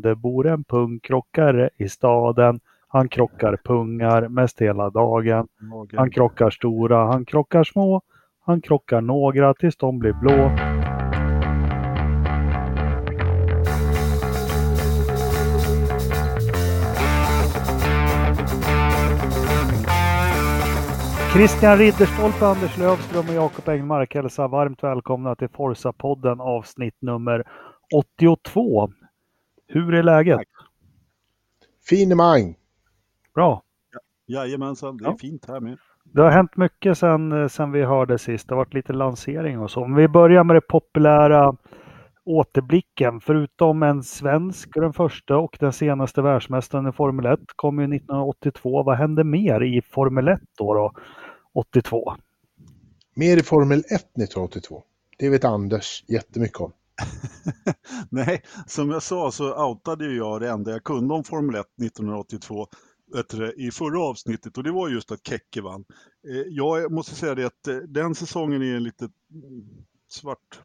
Det bor en pungkrockare i staden. Han krockar pungar mest hela dagen. Han krockar stora, han krockar små. Han krockar några tills de blir blå. Christian Ridderstolpe, Anders Lövström och Jakob Engmark hälsar varmt välkomna till Forsa-podden avsnitt nummer 82. Hur är läget? Finemang! Bra. Jajamensan, det är Ja. fint här med. Det har hänt mycket sen, sen vi hörde sist. Det har varit lite lansering och så. Om vi börjar med det populära återblicken. Förutom en svensk, den första och den senaste världsmästaren i Formel 1 kom ju 1982. Vad hände mer i Formel 1 då? då 82? Mer i Formel 1 1982. Det vet Anders jättemycket om. Nej, som jag sa så outade jag det enda jag kunde om Formel 1 1982 vet du, det, i förra avsnittet och det var just att Kekke vann. Eh, Jag måste säga det att eh, den säsongen är en lite svart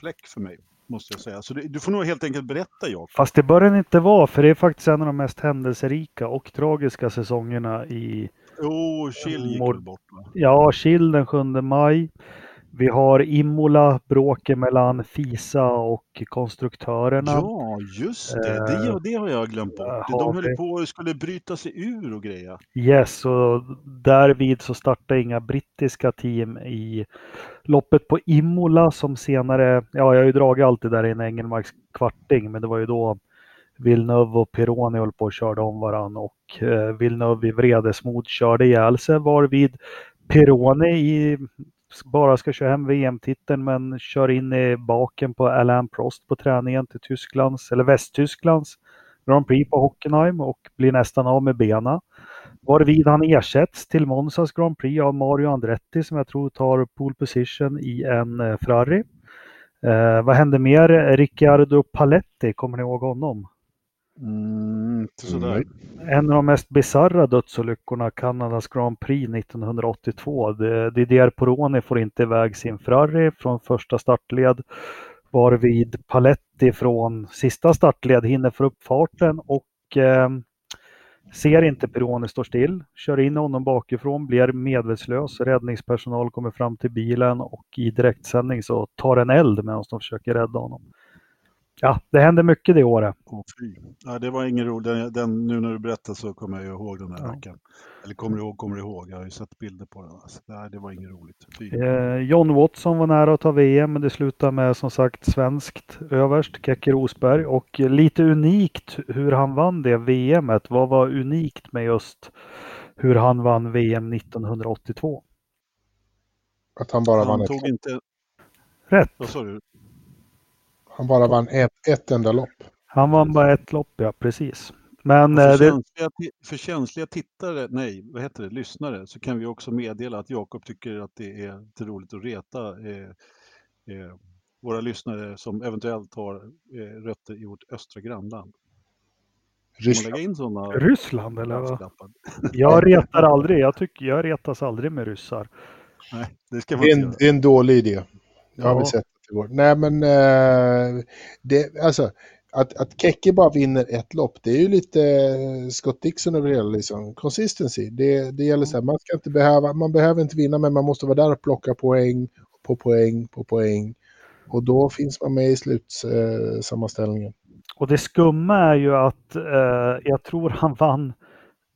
fläck för mig, måste jag säga. Så det, du får nog helt enkelt berätta, Jakob. Fast det bör den inte vara, för det är faktiskt en av de mest händelserika och tragiska säsongerna i Jo, Chill gick Mor- bort va? Ja, Kiel den 7 maj. Vi har Imola, bråket mellan Fisa och konstruktörerna. Ja, just det. Det, Eh, det har jag glömt bort. jaha, De höll det- på och skulle bryta sig ur och greja. Yes, och därvid så startade inga brittiska team i loppet på Imola som senare, ja jag har ju dragit allt det där i en Engelmarks kvarting, men det var ju då Villeneuve och Pironi höll på och körde om varann och eh, Villeneuve i vredesmod körde ihjäl sig varvid Pironi i, bara ska köra hem VM-titeln men kör in i baken på Alain Prost på träningen till Tysklands, eller Västtysklands Grand Prix på Hockenheim och blir nästan av med bena. Varvid han ersätts till Monsas Grand Prix av Mario Andretti som jag tror tar pole position i en eh, Ferrari. Eh, vad hände mer? Riccardo Paletti, kommer ni ihåg honom? Mm, mm, En av de mest bisarra dödsolyckorna, Kanadas Grand Prix 1982. Det- Didier Poroni får inte iväg sin Ferrari från första startled varvid Paletti från sista startled hinner få upp farten och eh, ser inte Pironi står still, kör in honom bakifrån, blir medvetslös. Räddningspersonal kommer fram till bilen och i direktsändning så tar en eld medan de försöker rädda honom. Ja, det hände mycket det året. Ja, det var ingen rolig. Den, den, nu när du berättar så kommer jag ihåg den här Ja. rackaren. Eller kommer ihåg, kommer ihåg. Jag har ju sett bilder på den. Alltså, nej, det var inget roligt. Eh, John Watson var nära att ta VM men det slutade med som sagt svenskt överst, Keke Rosberg. Och lite unikt hur han vann det VMet. Vad var unikt med just hur han vann VM 1982? Att han bara vann Han ett, tog inte... Rätt! Vad sa du? Han bara vann ett, ett enda lopp. Han vann bara ett lopp, ja precis. Men eh, För, det, känsliga, för känsliga tittare, nej, vad heter det, lyssnare, så kan vi också meddela att Jakob tycker att det är lite roligt att reta eh, eh, våra lyssnare som eventuellt har eh, rötter i vårt östra grannland. Ryssland. sådana Ryssland eller vad? Jag retar aldrig. Jag tycker jag retas aldrig med ryssar. Nej, det ska man Det är, en, det är en dålig idé. Jag har Ja. väl sett att det går. Nej men, eh, det, alltså, att, att Kekke bara vinner ett lopp, det är ju lite eh, Scott Dixon över hela liksom. Consistency. Det, det gäller så här, man ska inte behöva, man behöver inte vinna men man måste vara där och plocka poäng på poäng på poäng. Och då finns man med i slutsammanställningen. Och det skumma är ju att eh, jag tror han vann.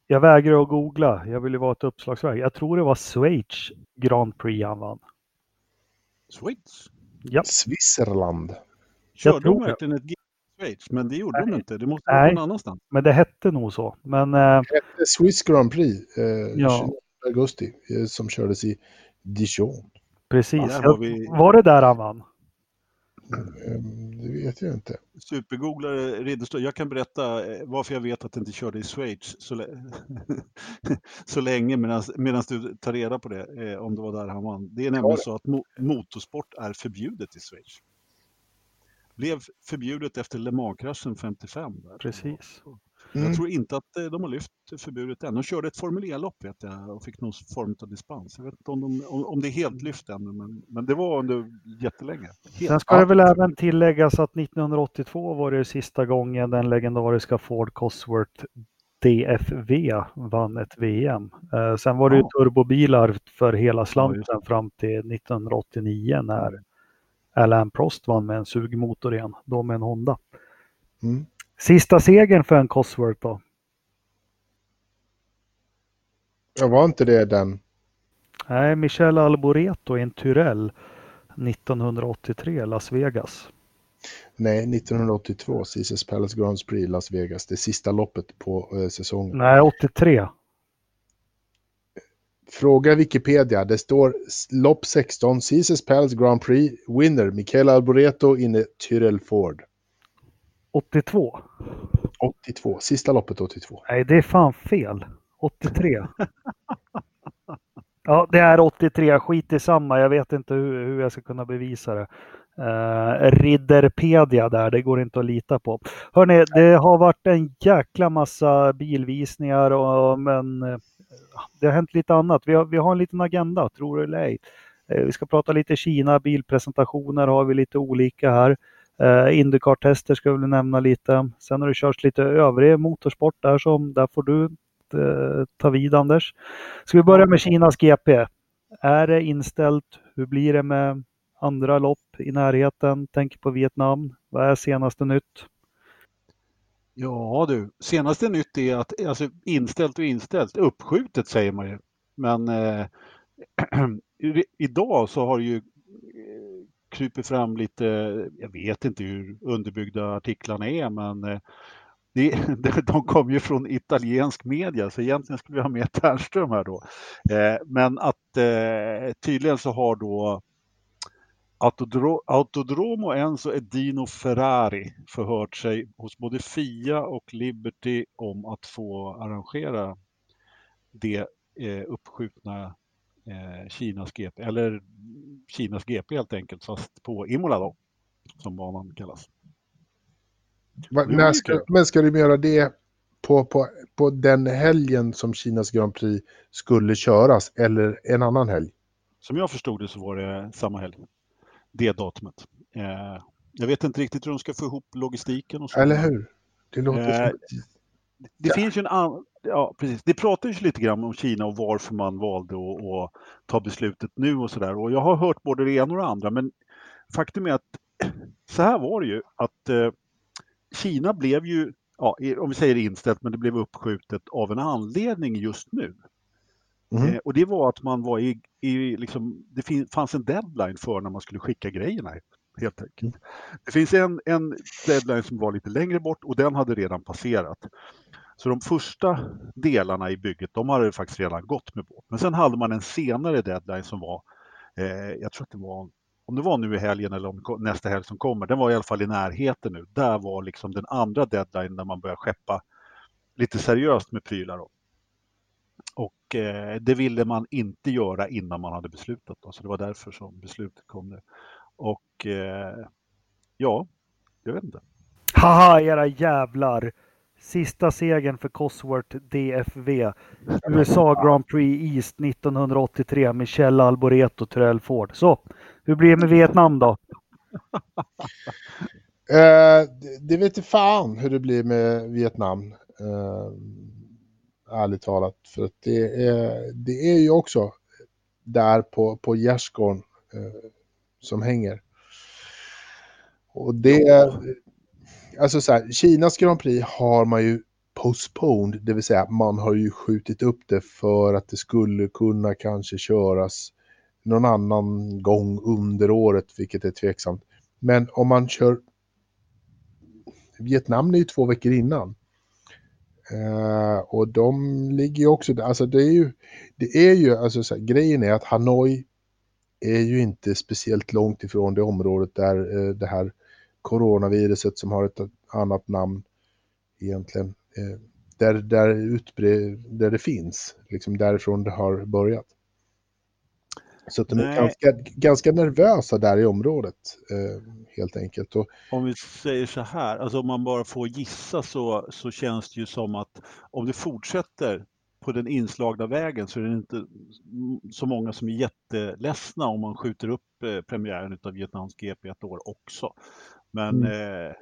Jag vägrar att googla. Jag vill ju vara ett uppslagsverk. Jag tror det var Schweiz Grand Prix han vann. Schweiz? Ja, Switzerland. Körde tror de verkligen ett gig i Schweiz? Men det gjorde de Nej. inte. Det måste vara någon annanstans. men det hette nog så. Men eh, Det hette Swiss Grand Prix eh, Ja. 29 augusti eh, som kördes i Dijon. precis. Har vi- Var det där han vann? Eh, det vet jag inte. Supergooglare Ridderstolpe. Jag kan berätta eh, varför jag vet att det inte körde i Schweiz så, så länge medan du tar reda på det, eh, om det var där han vann. Det är nämligen det. så att mo motorsport är förbjudet i Schweiz. Blev förbjudet efter Le Mans-kraschen 55. Där. Precis. Mm. Jag tror inte att eh, de har lyft förbudet än. De körde ett Formel E-lopp vet jag och fick någon form av dispens. Jag vet inte om, de, om, om det är helt lyft än, men, men det var under jättelänge. Helt Sen ska det väl även tilläggas att 1982 var det sista gången den legendariska Ford Cosworth DFV vann ett VM. Eh, sen var det ju turbobilar för hela slanten ja, fram till 1989 när Alain Prost vann med en sugmotor igen, då med en Honda. Mm. Sista segern för en Cosworth då? Ja, var inte det den? Nej, Michel Alboreto i en Tyrell 1983, Las Vegas. Nej, 1982, Caesars Palace Grand Prix, Las Vegas. Det sista loppet på eh, säsongen. Nej, 83. Fråga Wikipedia. Det står lopp 16, Caesars Palace Grand Prix, winner Michael Alboreto inne Tyrell Ford. 82. 82, sista loppet 82. Nej, det är fan fel. 83. ja, det är 83. Skit i samma. Jag vet inte hur, hur jag ska kunna bevisa det. Uh, Ridderpedia där, det går inte att lita på. Hörni, det har varit en jäkla massa bilvisningar, och, men uh, det har hänt lite annat. Vi har, vi har en liten agenda, tror det eller ej. Uh, vi ska prata lite Kina, bilpresentationer har vi lite olika här. Uh, Indycar-tester ska vi nämna lite. Sen har det körts lite övrig motorsport där som, där får du uh, ta vid Anders. Ska vi börja med Kinas GP? Är det inställt? Hur blir det med andra lopp i närheten? Tänker på Vietnam. Vad är senaste nytt? Ja du, senaste nytt är att alltså, inställt och inställt, uppskjutet säger man ju. Men eh, idag så har det ju kryper fram lite, jag vet inte hur underbyggda artiklarna är, men eh, det, de kom ju från italiensk media, så egentligen skulle vi ha med Ternström här då. Eh, men att eh, tydligen så har då Autodromo Enzo Edino Ferrari förhört sig hos både FIA och Liberty om att få arrangera det uppskjutna Kinas GP, eller Kinas GP helt enkelt, fast på Imola då, som banan kallas. Va, när ska, men ska de göra det på, på, på den helgen som Kinas Grand Prix skulle köras eller en annan helg? Som jag förstod det så var det samma helg, det datumet. Eh, jag vet inte riktigt hur de ska få ihop logistiken och så. Eller hur? Det låter eh, Det ja. finns ju en annan, ja precis, det pratas ju lite grann om Kina och varför man valde att, att ta beslutet nu och sådär. Och jag har hört både det ena och det andra, men faktum är att så här var det ju att eh, Kina blev ju, ja, om vi säger inställt, men det blev uppskjutet av en anledning just nu. Mm. Eh, och det var att man var i, i liksom, det fanns en deadline för när man skulle skicka grejerna helt enkelt. Mm. Det finns en, en deadline som var lite längre bort och den hade redan passerat. Så de första delarna i bygget, de hade faktiskt redan gått med båt. Men sen hade man en senare deadline som var, eh, jag tror att det var, om det var nu i helgen eller om nästa helg som kommer, den var i alla fall i närheten nu. Där var liksom den andra deadline där man började skeppa lite seriöst med prylar. Då. Och eh, det ville man inte göra innan man hade beslutat. Då, så det var därför som beslutet kom nu. Och eh, ja, jag vet inte. Haha, era jävlar! Sista segern för Cosworth DFV. USA Grand Prix East 1983. Michel Alboreto, Tyrell Ford. Så, hur blir det med Vietnam då? Uh, det vet inte fan hur det blir med Vietnam. Uh, ärligt talat. För att det är, det är ju också där på, på gärdsgården uh, som hänger. Och det, alltså så här, Kinas Grand Prix har man ju postponed, det vill säga man har ju skjutit upp det för att det skulle kunna kanske köras någon annan gång under året, vilket är tveksamt. Men om man kör Vietnam är ju två veckor innan. Uh, och de ligger ju också alltså det är ju, det är ju, alltså så här, grejen är att Hanoi är ju inte speciellt långt ifrån det området där uh, det här coronaviruset som har ett annat namn egentligen. Eh, där, där, utbred, där det finns, liksom därifrån det har börjat. Så att de är Nej. ganska, ganska nervösa där i området, eh, helt enkelt. Och, Om vi säger så här, alltså om man bara får gissa så, så känns det ju som att om det fortsätter på den inslagna vägen så är det inte så många som är jätteledsna om man skjuter upp eh, premiären av Vietnams GP ett år också. Men eh,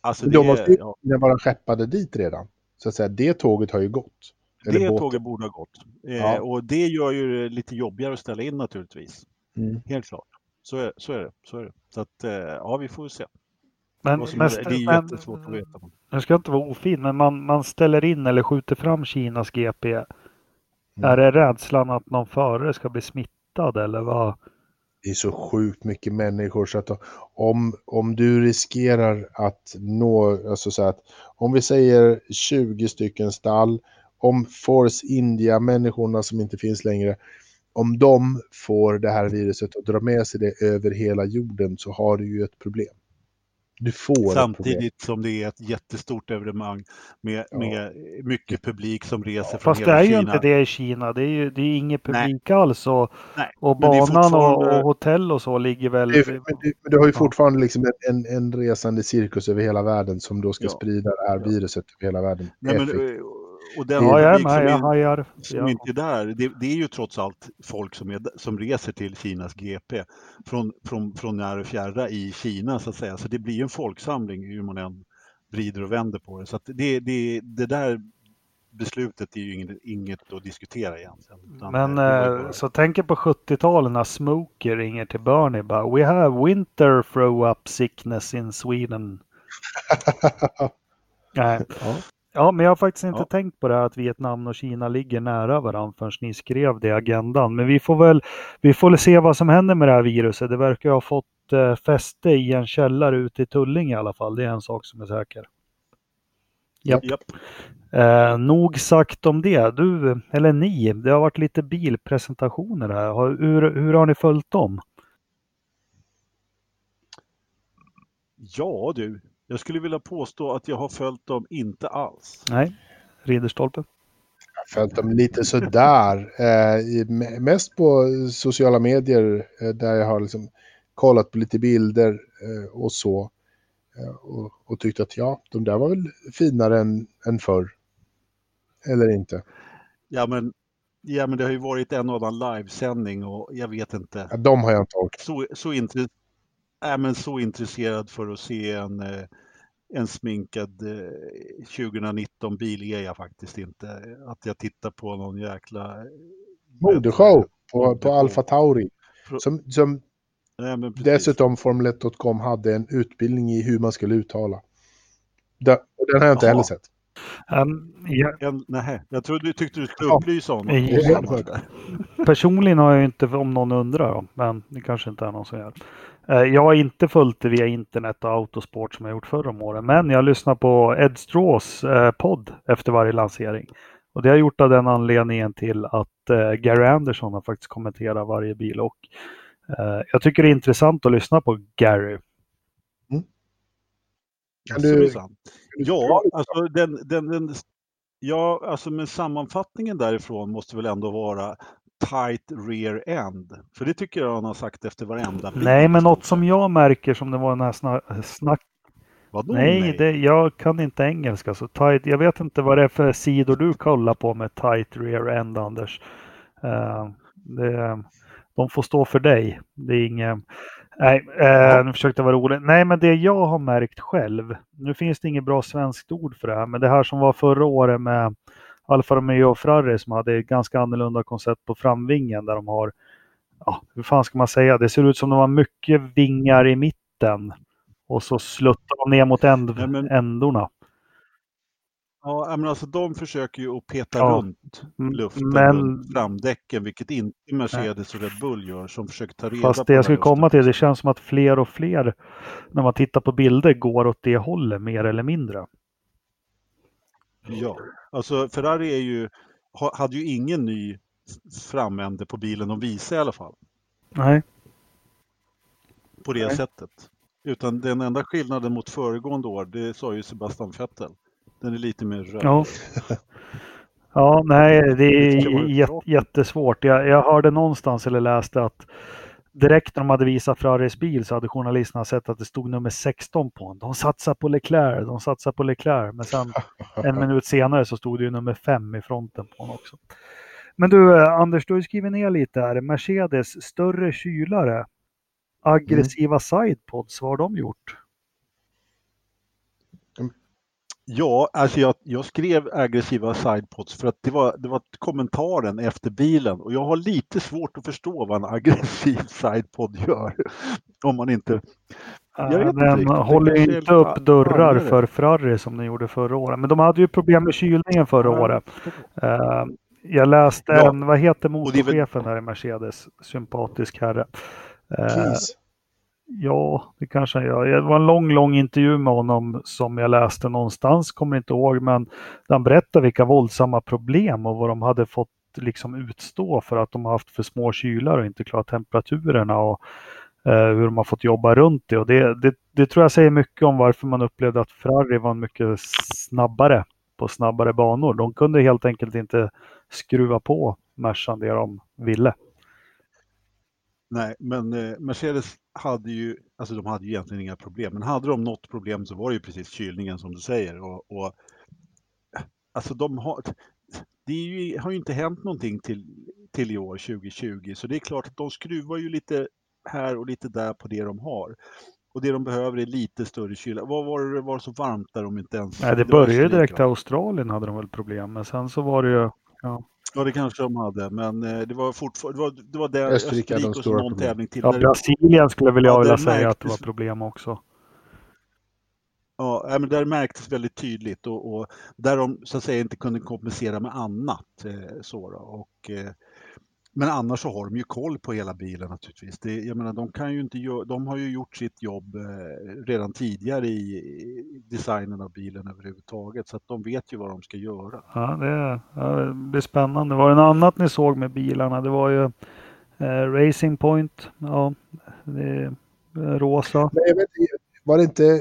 alltså men det, de måste ju ja, vara skeppade dit redan. Så att säga, det tåget har ju gått. Eller det båten. tåget borde ha gått. Eh, Ja. Och det gör ju det lite jobbigare att ställa in naturligtvis. Mm. Helt klart. Så är, så är det. Så är det. Så att, eh, ja, vi får se. Men, men, det är men- jättesvårt att veta. Jag ska inte vara ofin, men man, man ställer in eller skjuter fram Kinas GP. Mm. Är det rädslan att någon förare ska bli smittad eller vad? Det är så sjukt mycket människor så att om, om du riskerar att nå, alltså så att om vi säger 20 stycken stall, om Force India-människorna som inte finns längre, om de får det här viruset och drar med sig det över hela jorden så har du ju ett problem. Du får. Samtidigt som det är ett jättestort evenemang med, Ja. med mycket publik som reser från Fast det hela är ju Kina. inte det i Kina. Det är ju det är inget Nej. publik alls. Och, Nej, och banan och, fortfarande- och hotell och så ligger väl... Det men, du, men du har ju Ja. fortfarande liksom en, en, resande cirkus över hela världen som då ska Ja. sprida det här Ja. viruset över hela världen. Nej, men, och den Ja, jag är publik som, med. Jag hajar. som Ja. inte är där, det, det är ju trots allt folk som, är, som reser till Kinas GP från, från, från när och fjärra i Kina så att säga. Så det blir ju en folksamling hur man än vrider och vänder på det. Så att det, det, det där beslutet är ju inget, inget att diskutera egentligen. Men eh, bara- så tänker på 70-talet när Smokey ringer till Bernie bara We have winter throw up sickness in Sweden. Nej. Ja. Ja, men jag har faktiskt inte Ja. tänkt på det här att Vietnam och Kina ligger nära varandra förrän ni skrev det i agendan. Men vi får väl vi får väl se vad som händer med det här viruset. Det verkar ha fått eh, fäste i en källare ute i Tullinge i alla fall. Det är en sak som är säker. Japp. Japp. Eh, nog sagt om det. Du, eller ni, det har varit lite bilpresentationer här. Hur, hur har ni följt dem? Ja du, jag skulle vilja påstå att jag har följt dem inte alls. Nej, Ridderstolpe. Jag har följt dem lite sådär. Eh, mest på sociala medier eh, där jag har liksom kollat på lite bilder eh, och så. Eh, och, och tyckt att ja, de där var väl finare än, än förr. Eller inte. Ja men, ja men det har ju varit en och annan livesändning och jag vet inte. Ja, de har jag inte orkat. Så, så, intre, äh, men så intresserad för att se en, eh, en sminkad eh, 2019 bil är jag faktiskt inte. Att jag tittar på någon jäkla... eh, Modeshow på, på. Alfa Tauri. Som, som precis. dessutom Formel1.com hade en utbildning i hur man skulle uttala. Den har jag inte Jaha. heller sett. Um, ja, En, nej, jag trodde du tyckte du skulle Ja. upplysa honom. Ja. Personligen har jag inte, om någon undrar, men det kanske inte är någon som gör. Eh, Jag har inte följt det via internet och autosport som jag gjort förra om åren, men jag lyssnar på Ed Straws eh, podd efter varje lansering. Och det har jag gjort av den anledningen till att eh, Gary Anderson har faktiskt kommenterat varje bil och jag tycker det är intressant att lyssna på Gary. Kan Så är du- det sant. Ja, alltså den, den, den, ja, alltså men sammanfattningen därifrån måste väl ändå vara tight rear end. För det tycker jag han har sagt efter varenda bil. Nej, men något som jag märker som det var den här sna- snack Vadå Nej, Det, jag kan inte engelska så tight. Jag vet inte vad det är för sidor du kollar på med tight rear end, Anders. Eh, det, de får stå för dig. Det är inget... Nej, eh, nu försökte jag vara rolig. Nej, men det jag har märkt själv. Nu finns det inget bra svenskt ord för det här, men det här som var förra året med Alfa Romeo och Ferrari som hade ganska annorlunda koncept på framvingen där de har, ja, hur fan ska man säga, det ser ut som de har mycket vingar i mitten och så sluttar de ner mot änd, Nej, men- ändorna. Ja, men alltså de försöker ju att peta Ja. runt Mm, luften men- runt framdäcken, vilket inte Mercedes och Red Bull gör, som försöker ta reda Fast på det jag skulle komma till, det känns som att fler och fler när man tittar på bilder går åt det hållet mer eller mindre. Ja, alltså Ferrari är ju, ha- hade ju ingen ny framände på bilen att visa i alla fall. Nej, på det Nej. sättet. Utan den enda skillnaden mot föregående år, det sa ju Sebastian Vettel. Den är lite mer röd. ja. Ja, nej, det är jättesvårt. Jag, jag hörde någonstans eller läste att direkt när de hade visat Ferraris bil så hade journalisterna sett att det stod nummer 16 på den. De satsar på Leclerc, de satsar på Leclerc. Men sen en minut senare så stod det ju nummer 5 i fronten på den också. Men du, eh, Anders, du har skrivit ner lite här. Mercedes, större kylare, aggressiva sidepods, vad har de gjort? Ja, alltså jag, jag skrev aggressiva sidepods för att det var, det var kommentaren efter bilen och jag har lite svårt att förstå vad en aggressiv sidepod gör. Om man inte... Jag vet inte Den. Det håller inte upp dörrar för Ferrari som den gjorde förra året. Men de hade ju problem med kylningen förra året. Eh, Jag läste Ja. en, vad heter motorchefen där i Mercedes? Sympatisk herre. Eh, Keys. Ja, det kanske han gör. Det var en lång, lång intervju med honom som jag läste någonstans, kommer inte ihåg, men där han berättar vilka våldsamma problem och vad de hade fått liksom utstå för att de har haft för små kylar och inte klarat temperaturerna och eh, hur de har fått jobba runt det. Och det, det. Det tror jag säger mycket om varför man upplevde att Ferrari var mycket snabbare på snabbare banor. De kunde helt enkelt inte skruva på Mercan det de ville. Nej, men eh, Mercedes hade ju, alltså de hade ju egentligen inga problem, men hade de något problem så var det ju precis kylningen som du säger. Och, och alltså de har, det ju, har ju inte hänt någonting till, till i år 2020, så det är klart att de skruvar ju lite här och lite där på det de har. Och det de behöver är lite större kyla. Vad var det det var så varmt där de inte ens... Nej, det var började direkt i? Australien hade de väl problem, men sen så var det ju Ja, det kanske de hade, men eh, det var fortfarande, det var, det var där Österrike hade de och någon tävling till. Ja, Brasilien skulle väl jag Ja, vilja säga att det var problem också. Ja, men där märktes väldigt tydligt och, och där de så att säga inte kunde kompensera med annat. Eh, så då. Och, eh, men annars så har de ju koll på hela bilen naturligtvis. Det, jag menar, de, kan ju inte de har ju gjort sitt jobb eh, redan tidigare i, i designen av bilen överhuvudtaget så att de vet ju vad de ska göra. Ja, det, ja, det blir spännande. Var det något annat ni såg med bilarna? Det var ju eh, Racing Point. Ja, det eh, rosa. Men jag vet, var det inte,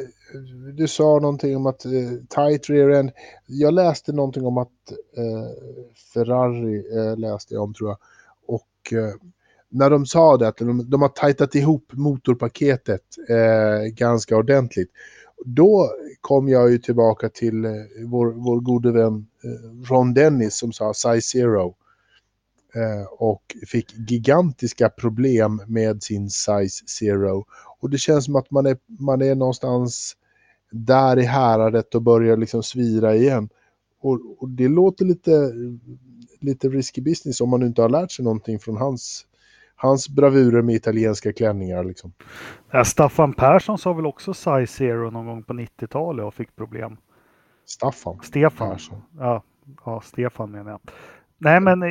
du sa någonting om att eh, tight rear end. Jag läste någonting om att eh, Ferrari eh, läste jag om tror jag. Och eh, när de sa det att de, de har tajtat ihop motorpaketet eh, ganska ordentligt. Då kom jag ju tillbaka till eh, vår, vår gode vän eh, Ron Dennis som sa size zero. Eh, och fick gigantiska problem med sin size zero. Och det känns som att man är, man är någonstans där i häradet och börjar liksom svira igen. Och, och det låter lite, lite risky business om man inte har lärt sig någonting från hans, hans bravurer med italienska klänningar. Liksom. Ja, Staffan Persson sa väl också size zero någon gång på 90-talet och fick problem. Staffan Stefan. Persson. Ja, ja, Stefan menar jag. Nej, men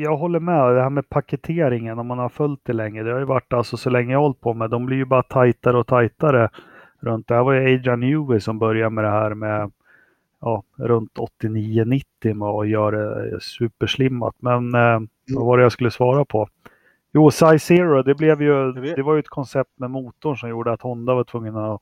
jag håller med. Det här med paketeringen, om man har följt det länge. Det har ju varit alltså så länge jag har hållit på med. De blir ju bara tajtare och tajtare runt. Det här var ju Adrian Newey som började med det här med ja, runt 89-90 med att göra det superslimmat. Men eh, vad var det jag skulle svara på? Jo, Size Zero, det, blev ju, det var ju ett koncept med motorn som gjorde att Honda var tvungen att,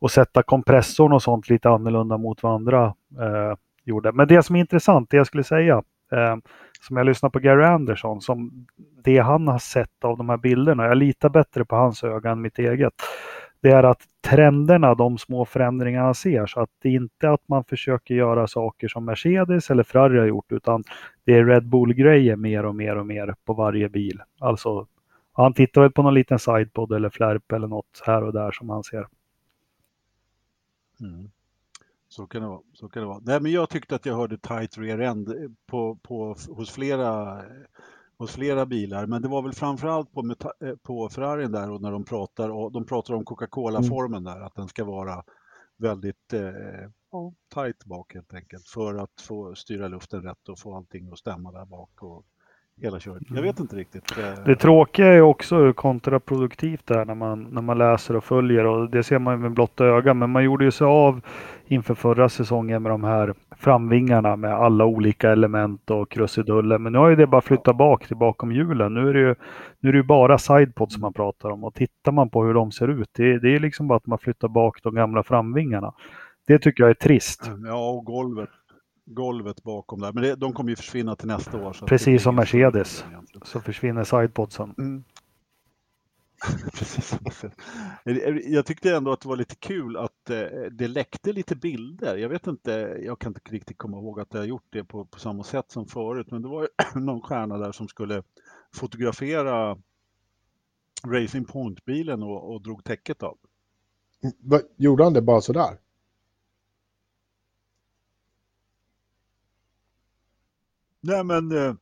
att sätta kompressorn och sånt lite annorlunda mot vad andra eh, gjorde. Men det som är intressant, det jag skulle säga, eh, som jag lyssnar på Gary Anderson, som det han har sett av de här bilderna, jag litar bättre på hans öga än mitt eget, det är att trenderna, de små förändringarna ser, så att det är inte att man försöker göra saker som Mercedes eller Ferrari har gjort, utan det är Red Bull-grejer mer och mer och mer på varje bil. Alltså, han tittar väl på någon liten sidepod eller flärp eller något här och där som han ser. Mm. Så kan det vara. Så kan det vara. Nej, men jag tyckte att jag hörde tight rear end på, på, hos, flera, hos flera bilar. Men det var väl framförallt på, eh, på Ferrari där och när de pratar, och de pratar om Coca-Cola-formen där. Att den ska vara väldigt eh, ja, tight bak helt enkelt. För att få styra luften rätt och få allting att stämma där bak. Och hela köret. Jag vet inte riktigt. Det tråkiga är också kontraproduktivt det är när man, när man läser och följer och det ser man med blotta ögat. Men man gjorde ju sig av inför förra säsongen med de här framvingarna med alla olika element och krusiduller. Men nu har ju det bara flyttat bak till bakom hjulen. Nu är det ju, nu är det bara sidepods man pratar om och tittar man på hur de ser ut. Det, det är liksom bara att man flyttar bak de gamla framvingarna. Det tycker jag är trist. Ja, och golvet. Golvet bakom där. Men det, de kommer ju försvinna till nästa år. Så Precis som Mercedes så försvinner sidepodsen. Mm. Precis. Jag tyckte ändå att det var lite kul att eh, det läckte lite bilder. Jag vet inte, jag kan inte riktigt komma ihåg att jag gjort det på, på samma sätt som förut, men det var någon stjärna där som skulle fotografera Racing Point-bilen och, och drog täcket av. Gjorde han det bara sådär? Nej men eh,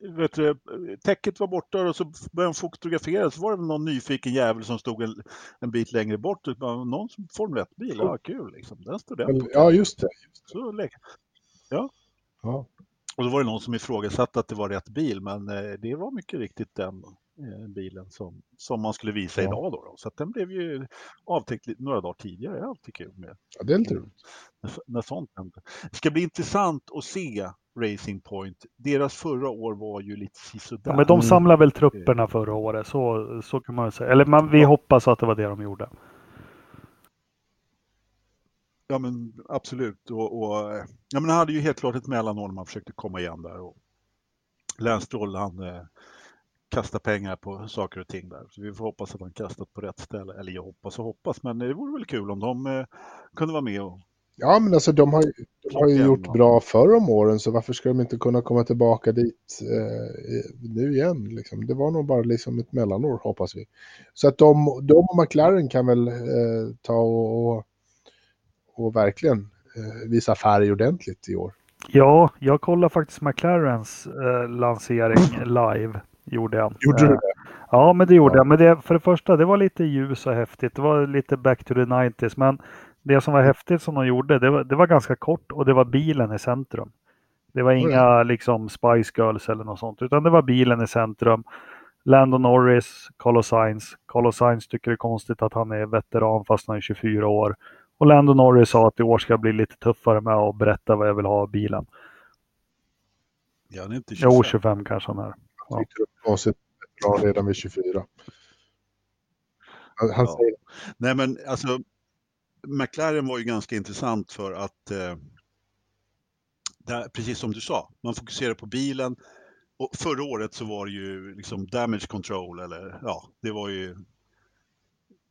vet du, täcket var borta och så började de fotografera. Så var det någon nyfiken jävel som stod en, en bit längre bort. Någon Formel 1-bil, ja kul liksom. Den stod den Ja, just det. Så, ja. ja. Och då var det någon som ifrågasatte att det var rätt bil, men eh, det var mycket riktigt den eh, bilen som, som man skulle visa ja. idag. Då, då. Så den blev ju avtäckt några dagar tidigare. Det är alltid kul med. Ja, det är lite roligt. När, när sånt händer. Det ska bli intressant att se Racing Point. Deras förra år var ju lite sådär. Ja, men de samlade väl trupperna förra året, så, så kan man säga. Eller man, vi hoppas att det var det de gjorde. Ja men absolut. Och, och, ja, men han hade ju helt klart ett mellanår när man försökte komma igen där. Och Lance han eh, kastar pengar på saker och ting där. Så vi får hoppas att han kastat på rätt ställe. Eller jag hoppas och hoppas, men det vore väl kul om de eh, kunde vara med och Ja, men alltså de har, de har ju gjort bra förr om åren, så varför ska de inte kunna komma tillbaka dit eh, nu igen? Liksom? Det var nog bara liksom ett mellanår, hoppas vi. Så att de, de och McLaren kan väl eh, ta och, och, och verkligen eh, visa färg ordentligt i år. Ja, jag kollade faktiskt McLarens eh, lansering live, gjorde jag. Gjorde du det? Ja, men det gjorde ja. jag. Men det, för det första, det var lite ljus och häftigt. Det var lite back to the 90s, men det som var häftigt som de gjorde, det var, det var ganska kort och det var bilen i centrum. Det var inga mm. liksom Spice Girls eller något sånt, utan det var bilen i centrum. Lando Norris, Carlos Sainz. Carlos Sainz tycker det är konstigt att han är veteran fast han är 24 år. Och Lando Norris sa att i år ska jag bli lite tuffare med att berätta vad jag vill ha av bilen. Ja, han är inte 25. Jo, 25 kanske han är. Ja. Var konstigt redan vid 24. Han, han ja. säger... Nej, men alltså McLaren var ju ganska intressant för att eh, där, precis som du sa, man fokuserar på bilen. Och förra året så var det ju liksom damage control eller ja, det var ju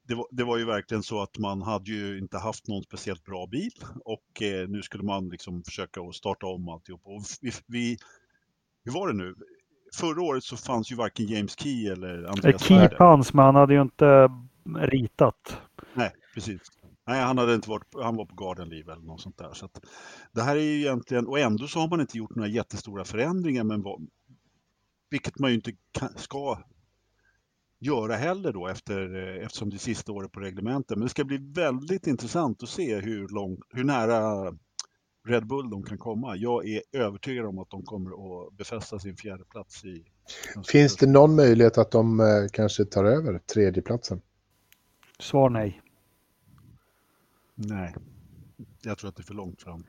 det var, det var ju verkligen så att man hade ju inte haft någon speciellt bra bil och eh, nu skulle man liksom försöka att starta om alltihop. Och vi, vi, hur var det nu? Förra året så fanns ju varken James Key eller Andreas Key fanns, men han hade ju inte ritat. Nej, precis. Nej, han, hade inte varit, han var på Garden Leave eller något sånt där. Så det här är ju egentligen, och ändå så har man inte gjort några jättestora förändringar, men vad, vilket man ju inte kan, ska göra heller då efter, eftersom det är sista året på reglementet. Men det ska bli väldigt intressant att se hur, lång, hur nära Red Bull de kan komma. Jag är övertygad om att de kommer att befästa sin fjärde plats i... Finns det någon möjlighet att de eh, kanske tar över tredjeplatsen? Svar nej. Nej, jag tror att det är för långt fram.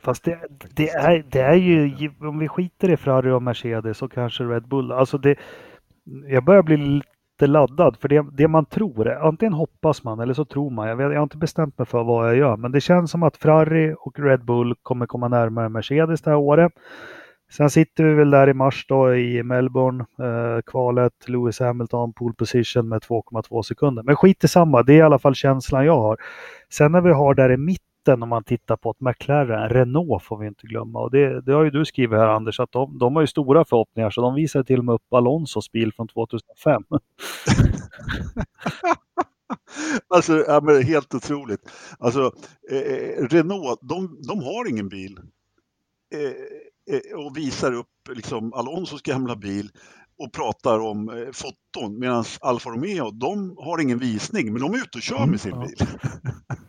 Fast det, det, är, det är ju, om vi skiter i Ferrari och Mercedes och kanske Red Bull. Alltså det, jag börjar bli lite laddad för det, det man tror. Antingen hoppas man eller så tror man. Jag, vet, jag har inte bestämt mig för vad jag gör. Men det känns som att Ferrari och Red Bull kommer komma närmare Mercedes det här året. Sen sitter vi väl där i mars då i Melbourne, eh, kvalet, Lewis Hamilton pole position med 2,2 sekunder. Men skit i samma, det är i alla fall känslan jag har. Sen när vi har där i mitten om man tittar på ett McLaren, Renault får vi inte glömma och det, det har ju du skrivit här Anders att de, de har ju stora förhoppningar så de visar till och med upp Alonsos bil från 2005. alltså, ja, men helt otroligt. Alltså, eh, eh, Renault, de, de har ingen bil. Eh, och visar upp liksom Alonsos gamla bil och pratar om eh, foton medan Alfa Romeo, de har ingen visning men de är ute och kör med mm, sin mm, bil.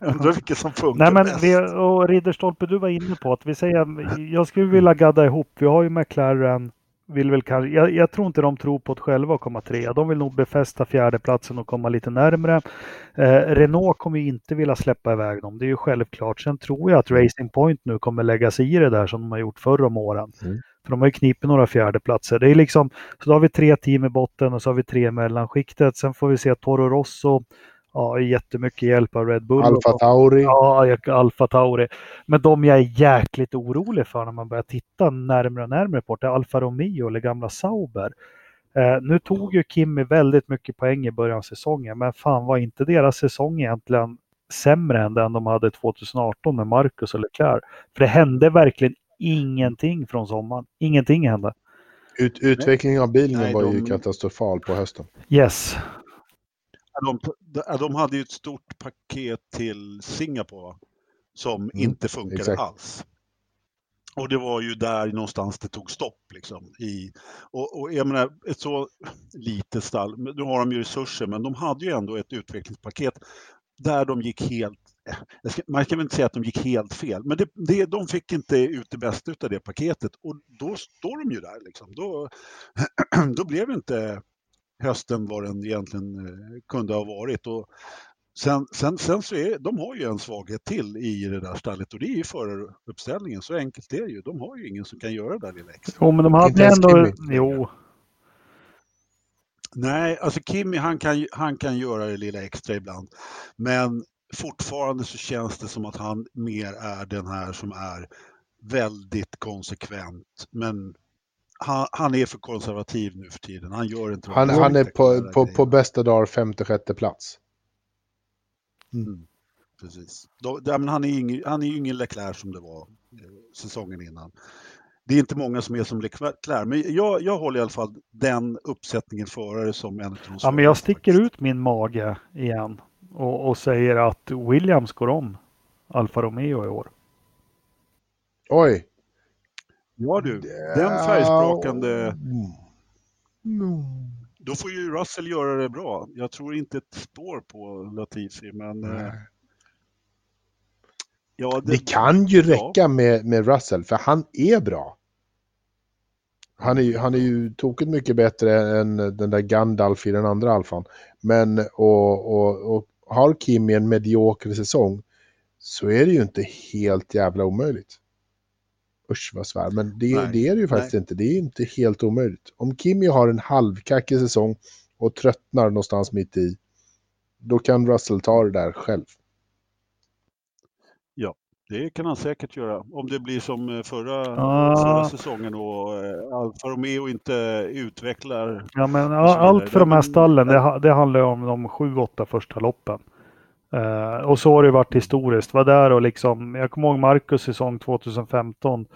Undrar vilket som funkar Nej, men bäst. Vi, och Ridderstolpe, du var inne på att vi säger, jag skulle vilja gadda ihop, vi har ju McLaren, vill väl kanske, jag, jag, tror inte de tror på att själva att komma trea. De vill nog befästa fjärdeplatsen och komma lite närmre. Eh, Renault kommer inte vilja släppa iväg dem, det är ju självklart. Sen tror jag att Racing Point nu kommer lägga sig i det där som de har gjort förr om åren. Mm. För de har ju knipit några fjärdeplatser. Det är liksom, så då har vi tre team i botten och så har vi tre mellanskiktet. Sen får vi se Toro Rosso ja, jättemycket hjälp av Red Bull. Alfa Tauri. Ja, Alfa Tauri. Men de jag är jäkligt orolig för när man börjar titta närmare och närmare på det är Alfa Romeo eller gamla Sauber. Eh, nu tog ju Kimi väldigt mycket poäng i början av säsongen, men fan var inte deras säsong egentligen sämre än den de hade 2018 med Marcus och Leclerc? För det hände verkligen ingenting från sommaren. Ingenting hände. Ut, utvecklingen av bilen Nej, var de- ju katastrofal på hösten. Yes. De, de, de hade ju ett stort paket till Singapore som Mm, inte funkade exakt. alls. Och det var ju där någonstans det tog stopp. Liksom, i, och, och jag menar, ett så litet stall, nu har de ju resurser, men de hade ju ändå ett utvecklingspaket där de gick helt ska, man kan väl inte säga att de gick helt fel, men det, det, de fick inte ut det bästa av det paketet och då står de ju där. Liksom. Då, då blev inte hösten vad den egentligen eh, kunde ha varit. Och sen, sen, sen så är de har ju en svaghet till i det där stallet och det är ju föraruppställningen. Så enkelt är det ju. De har ju ingen som kan göra det där lilla extra. Jo, men de Inte hade ändå... Kimi. Jo, Nej, alltså Kimi han kan, han kan göra det lilla extra ibland. Men fortfarande så känns det som att han mer är den här som är väldigt konsekvent. Men han, han är för konservativ nu för tiden. Han gör inte Han, han är på, på, på bästa dagar femte, sjätte plats. Mm, precis. Då, ja, men han är ju ingen, han är ju ingen Leclerc som det var eh, säsongen innan. Det är inte många som är som Leclerc, men jag, jag håller i alla fall den uppsättningen förare som en av de ja, men jag sticker faktiskt. ut min mage igen och, och säger att Williams går om Alfa Romeo i år. Oj! Ja du, den färgsprakande, Mm. då får ju Russell göra det bra. Jag tror inte ett spår på Latifi, men eh, Nej. ja, Det kan ju ja. räcka med, med Russell, för han är bra. Han är, han är ju tokigt mycket bättre än den där Gandalf i den andra alfan. Men och, och, och har Kimi en medioker säsong så är det ju inte helt jävla omöjligt. Usch vad svär, men det, Nej, det är det ju faktiskt inte. Det är inte helt omöjligt. Om Kimi har en halvkackig säsong och tröttnar någonstans mitt i, då kan Russell ta det där själv. Det kan han säkert göra. Om det blir som eh, förra, Ah. förra säsongen och eh, Alfa Romeo inte utvecklar. Ja, men ja, allt för de här stallen, det, det handlar ju om de sju, åtta första loppen. Eh, och så har det varit historiskt. Var där och liksom, jag kommer ihåg Marcus säsong 2015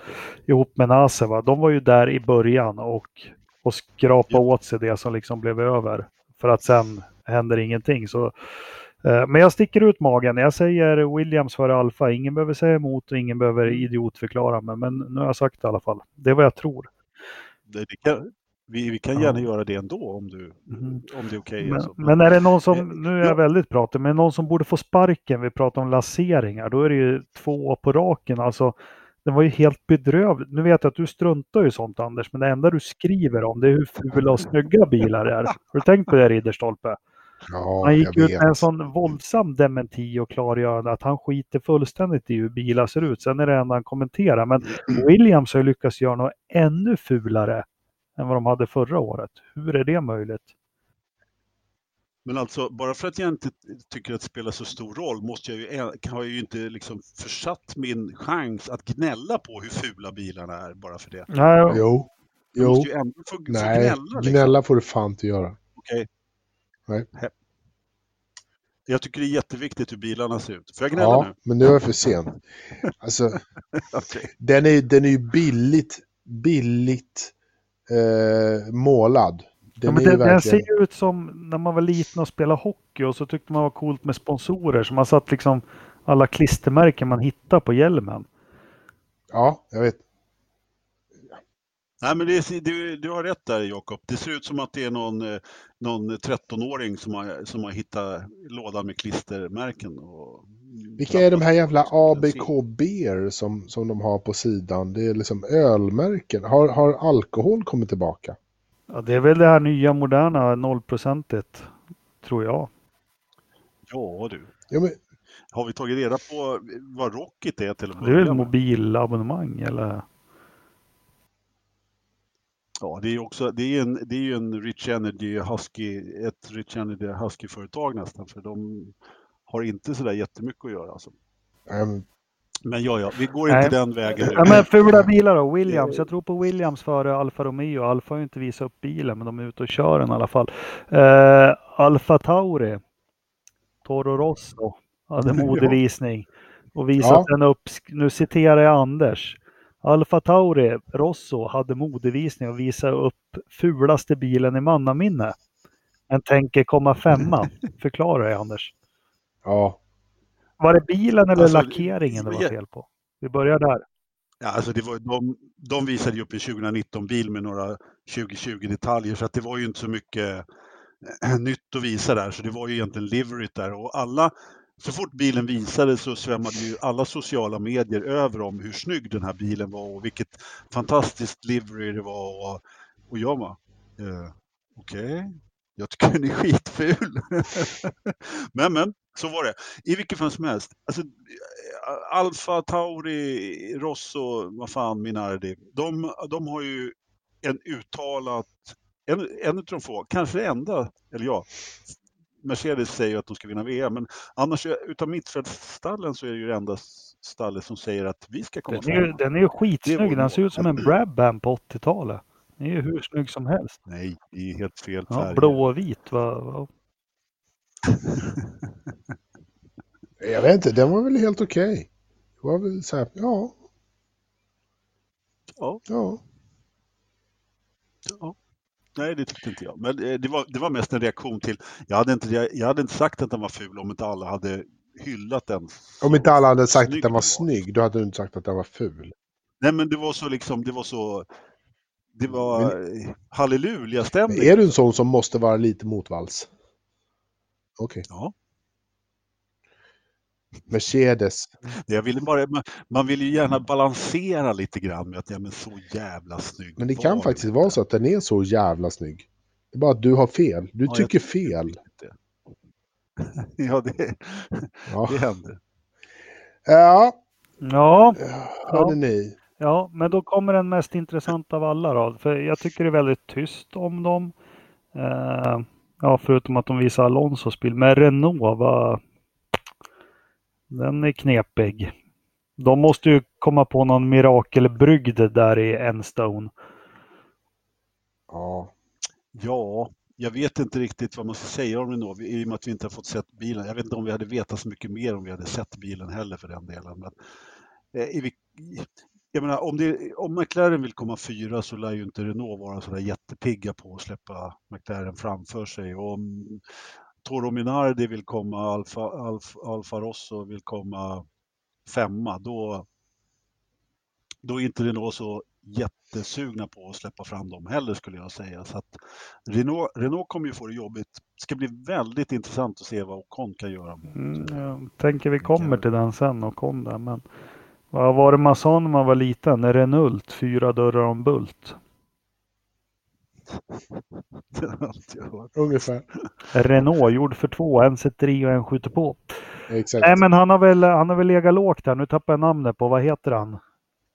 ihop med Nase. Va? De var ju där i början och, och skrapa Ja. åt sig det som liksom blev över. För att sen händer ingenting. Så, eh, men jag sticker ut magen. Jag säger Williams före Alfa. Ingen behöver säga emot och ingen behöver idiotförklara mig. Men nu har jag sagt det i alla fall. Det är vad jag tror. Det, det kan, vi, vi kan Ja. gärna göra det ändå om, du, Mhm. om det är okej. Men, alltså. men är det någon Eh, som, nu är jag ja. väldigt pratig, men någon som borde få sparken, vi pratar om lanseringar, då är det ju två på raken. Alltså, det var ju helt bedrövligt. Nu vet jag att du struntar i sånt Anders, men det enda du skriver om det är hur fula och snygga bilar är. Har du tänkt på det Ridderstolpe? Ja, Han gick ut med en sån våldsam dementi och klargörande att han skiter fullständigt i hur bilar ser ut. Sen är det enda han kommenterar. Men Williams har lyckats göra något ännu fulare än vad de hade förra året. Hur är det möjligt? Men alltså, bara för att jag inte tycker att det spelar så stor roll måste jag ju, har jag ju inte liksom försatt min chans att gnälla på hur fula bilarna är bara för det. Nej, Jo, Jag jo. måste ju ändå få, få Nej, gnälla. Liksom. gnälla får du fan inte göra. Okej. Nej. He- Jag tycker det är jätteviktigt hur bilarna ser ut. Får jag gnälla Ja, nu? men nu är jag för sen. Alltså, Okej. den är, den är ju billigt, billigt eh, målad. Den Ja, den, den verkligen... ser ju ut som när man var liten och spelade hockey och så tyckte man var coolt med sponsorer. Så man satt liksom alla klistermärken man hittade på hjälmen. Ja, jag vet. Nej, men det är, du, du har rätt där Jakob. Det ser ut som att det är någon, eh, någon 13-åring som har, som har hittat lådan med klistermärken. Och Vilka är de här jävla. ABKB som, som de har på sidan? Det är liksom ölmärken. Har, har alkohol kommit tillbaka? Ja, det är väl det här nya moderna nollprocentigt, tror jag. Ja du, Ja, men, har vi tagit reda på vad Rocket är till att Det är väl med? mobilabonnemang eller? Ja, det är ju också, det är en, det är ju en Rich Energy Husky, ett Rich Energy Husky-företag nästan, för de har inte sådär jättemycket att göra. Alltså. Um, Men ja, ja, vi går inte Nej. den vägen. Ja, men fula bilar då, Williams. Jag tror på Williams före Alfa Romeo. Alfa har ju inte visat upp bilen, men de är ute och kör den i alla fall. Uh, Alfa Tauri, Toro Rosso, hade modevisning och visat Ja. den upp. Nu citerar jag Anders. Alfa Tauri Rosso hade modevisning och visade upp fulaste bilen i mannaminne. Men tänker komma femma. Förklara jag Anders. Ja. Var det bilen eller Alltså, lackeringen det var fel på? Vi börjar där. Ja, alltså det var, de, de visade ju upp en 2019-bil med några 2020-detaljer, så att det var ju inte så mycket eh, nytt att visa där, så det var ju egentligen liveryt där. Och alla, så fort bilen visades så svämmade ju alla sociala medier över om hur snygg den här bilen var och vilket fantastiskt livery det var. Och, och jag bara, eh, okej, jag tycker den är skitful. men, men, så var det. I vilket fall som helst, alltså, Alfa Tauri, Rosso, vad fan Minardi, de, de har ju en uttalat, en, en av de få, kanske det enda, eller ja, Mercedes säger att de ska vinna VM, men annars utav mittfältsstallen så är det ju det enda stallet som säger att vi ska komma Den är, fram. den är ju skitsnygg. Den ser ut som en mål. Brabham på 80-talet. Den är ju hur snygg som helst. Nej, det är helt fel Ja, färg. blå och vit. Va, va. Jag vet inte, den var väl helt okej. Det var väl så här, ja, Ja, ja. ja. Nej, det tyckte inte jag. Men eh, det var, det var mest en reaktion till, jag hade, inte, jag, jag hade inte sagt att den var ful om inte alla hade hyllat den. Om inte alla hade sagt att den var var. snygg, då hade du inte sagt att den var ful. Nej, men det var så liksom, det var så, det var eh, halleluja-stämning. Är du en sån som måste vara lite motvalls? Okej. Ja. Mercedes. Jag ville bara, man, vill ju gärna balansera lite grann med att ja, men så jävla snygg Men det var kan den faktiskt vara så att den är så jävla snygg. Det är bara att du har fel. Du Ja, tycker fel. Ja, det, Ja. det händer. ja, Ja, hörde ni. ja, men då kommer den mest intressanta av alla då. För jag tycker det är väldigt tyst om dem. Eh, ja, förutom att de visar Alonsos bil. Men Renault, va, den är knepig. De måste ju komma på någon mirakelbrygd där i Enstone. Ja. Ja, jag vet inte riktigt vad man ska säga om Renault i och med att vi inte har fått sett bilen. Jag vet inte om vi hade vetat så mycket mer om vi hade sett bilen heller för den delen. Men, eh, jag menar, om, det, om McLaren vill komma fyra så lär ju inte Renault vara sådär jättepigga på att släppa McLaren framför sig. Och om Toro Minardi vill komma, Alfa, Alfa, Alfa Rosso vill komma femma, då, då är inte Renault så jättesugna på att släppa fram dem heller skulle jag säga. Så att Renault, Renault kommer ju få det jobbigt. Det ska bli väldigt intressant att se vad Ocon kan göra. Mm, jag tänker vi kommer till den sen och kom där. Men vad var det man sa när man var liten? Renault, fyra dörrar om bult. Det jag. Ungefär. Renault gjord för två, en sätter i och en skjuter på. Exakt. Nej men han har väl, han har väl legat lågt här. Nu tappar jag namnet på, vad heter han?